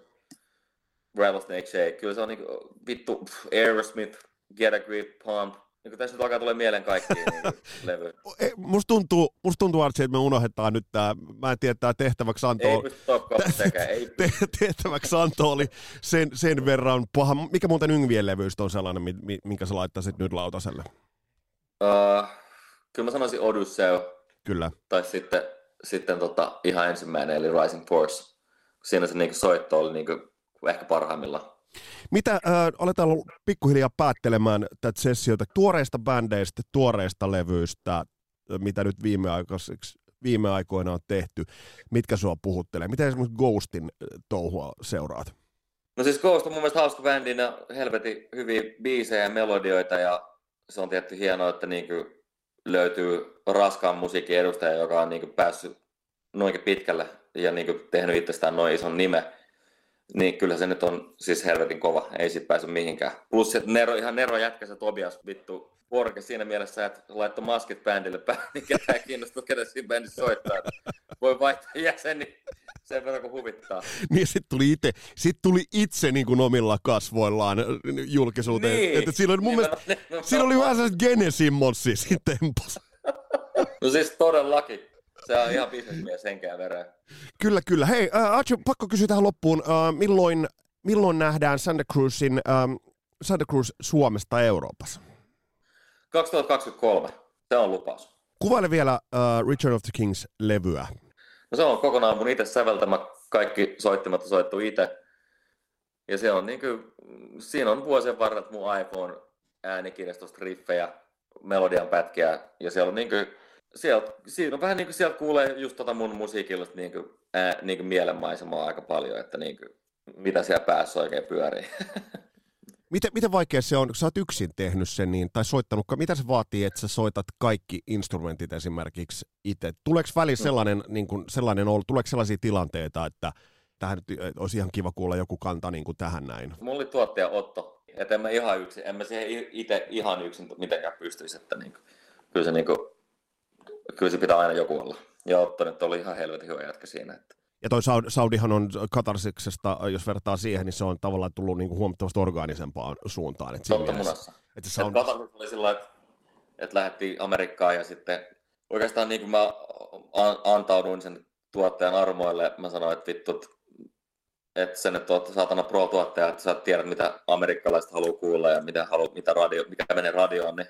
Rattlesnake Shake, kyllä se on niinku vittu pff, Aerosmith, Get a Grip, Pump. Niin tässä nyt alkaa tulee mieleen kaikki niinku, levyjä. Ei, Musta tuntuu, musta tuntuu Archie, että me unohdetaan nyt tämä, mä en tiedä, tämä tehtäväksi anto, Ei pysty top ei te, tehtäväksi anto oli sen, sen verran paha. Mikä muuten Yngvien levyistä on sellainen, mi- mi- minkä sä laittaisit nyt lautaselle? Uh, kyllä mä sanoisin Odyssey Kyllä. tai sitten, sitten tota, ihan ensimmäinen eli Rising Force. Siinä se niinku soitto oli niinku ehkä parhaimmillaan. Mitä, äh, aletaan pikkuhiljaa päättelemään tätä sessiota tuoreista bändeistä, tuoreista levyistä, mitä nyt viime, viime aikoina on tehty. Mitkä sua puhuttelee? Miten esimerkiksi Ghostin touhua seuraat? No siis Ghost on mun mielestä hauska bändi, ne helvetin hyviä biisejä ja melodioita ja se on tietty hienoa, että niinku löytyy raskaan musiikin edustaja, joka on niinku päässyt noinkin pitkälle ja niinku tehnyt itsestään noin ison nime. Niin kyllä se nyt on siis helvetin kova, ei siitä pääse mihinkään. Plus se Nero, ihan Nero jätkä se Tobias vittu porke siinä mielessä, että laittoi maskit bändille päälle, niin ketään kiinnostuu, ketä siinä bändissä soittaa. Että Voi vaihtaa jäseni sen verran kun huvittaa. Niin sit tuli itse, sit tuli itse niin kuin omilla kasvoillaan julkisuuteen. Niin. Että siinä oli mun mielestä, Nimenomaan. siinä oli vähän sellaiset Gene Simmonsia siinä tempossa. No siis todellakin. Se on ihan bisnesmies henkeä ja vereen. Kyllä, kyllä. Hei, äh, Archie, pakko kysyä tähän loppuun. Äh, milloin, milloin nähdään Santa Cruzin, ähm, Santa Cruz Suomesta Euroopassa? 2023. Se on lupaus. Kuvaile vielä äh, Return of the Kings-levyä. No se on kokonaan mun itse säveltämä. Kaikki soittimat on soittu itse. Ja se on niinku, siinä on vuosien varrella mun iPhone äänikirjastosta riffejä, melodian pätkiä. Ja siellä on niinku, sieltä, siinä on vähän niinku sieltä kuulee just tota mun musiikilla niinku ää, niin kuin mielenmaisemaa aika paljon, että niin kuin, mitä siellä päässä oikein pyörii. Miten, miten vaikea se on, kun sä oot yksin tehnyt sen niin, tai soittanut, mitä se vaatii, että sä soitat kaikki instrumentit esimerkiksi itse? Tuleeko väliin mm. sellainen, niin kuin, sellainen ollut, tuleeko sellaisia tilanteita, että tähän nyt olisi ihan kiva kuulla joku kanta niin kuin tähän näin? Mulla oli tuottaja Otto, että en mä ihan yksin, en mä siihen itse ihan yksin mitenkään pystyisi, että niin kuin, kyllä, se, niin kuin, kyllä se pitää aina joku olla. Ja Otto nyt oli ihan helvetin hyvä jätkä siinä, että ja toi Saudihan on Katarsiksesta, jos vertaa siihen, niin se on tavallaan tullut niin kuin huomattavasti orgaanisempaan suuntaan. Että Totta munassa. Että se on... Katarsis oli sillä että, että lähdettiin Amerikkaan ja sitten oikeastaan niin kuin mä antauduin sen tuottajan armoille, mä sanoin, että vittu, että sen, että olet saatana pro-tuottaja, että sä tiedät, mitä amerikkalaiset haluaa kuulla ja mitä halu, mitä radio, mikä menee radioon, niin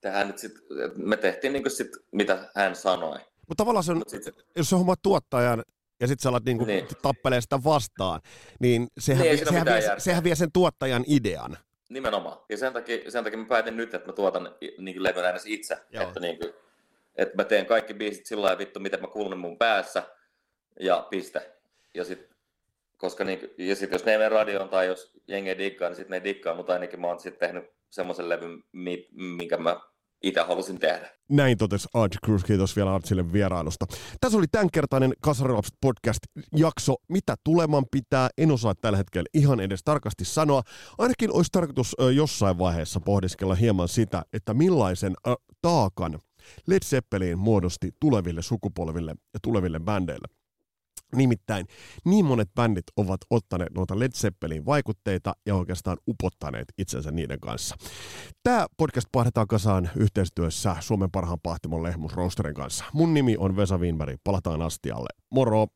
tehdään nyt sit, me tehtiin niin sit, mitä hän sanoi. Mutta tavallaan se on, sit, jos se homma tuottajan, ja sitten sä alat niinku niin. tappelee sitä vastaan, niin sehän, niin, vie, sehän, vie, sehän vie sen tuottajan idean. Nimenomaan. Ja sen takia, sen takia mä päätin nyt, että mä tuotan niin levyn aina itse. Joo. Että, niin kuin, että mä teen kaikki biisit sillä lailla vittu, miten mä kuulun mun päässä, ja piste. Ja sit, koska niin, ja sit jos ne ei mene radioon tai jos jengi ei dikkaa, niin sitten ne ei dikkaa, mutta ainakin mä oon sitten tehnyt semmoisen levyn, minkä mä itse halusin tehdä. Näin totesi Arch Cruz, kiitos vielä Archille vierailusta. Tässä oli tämänkertainen Kasarilapset podcast-jakso. Mitä tuleman pitää, en osaa tällä hetkellä ihan edes tarkasti sanoa. Ainakin olisi tarkoitus jossain vaiheessa pohdiskella hieman sitä, että millaisen taakan Led Zeppelin muodosti tuleville sukupolville ja tuleville bändeille. Nimittäin niin monet bändit ovat ottaneet noita Led Zeppelin vaikutteita ja oikeastaan upottaneet itsensä niiden kanssa. Tämä podcast pahdetaan kasaan yhteistyössä Suomen parhaan pahtimon Lehmus Roasterin kanssa. Mun nimi on Vesa Wienberg. Palataan astialle. Moro!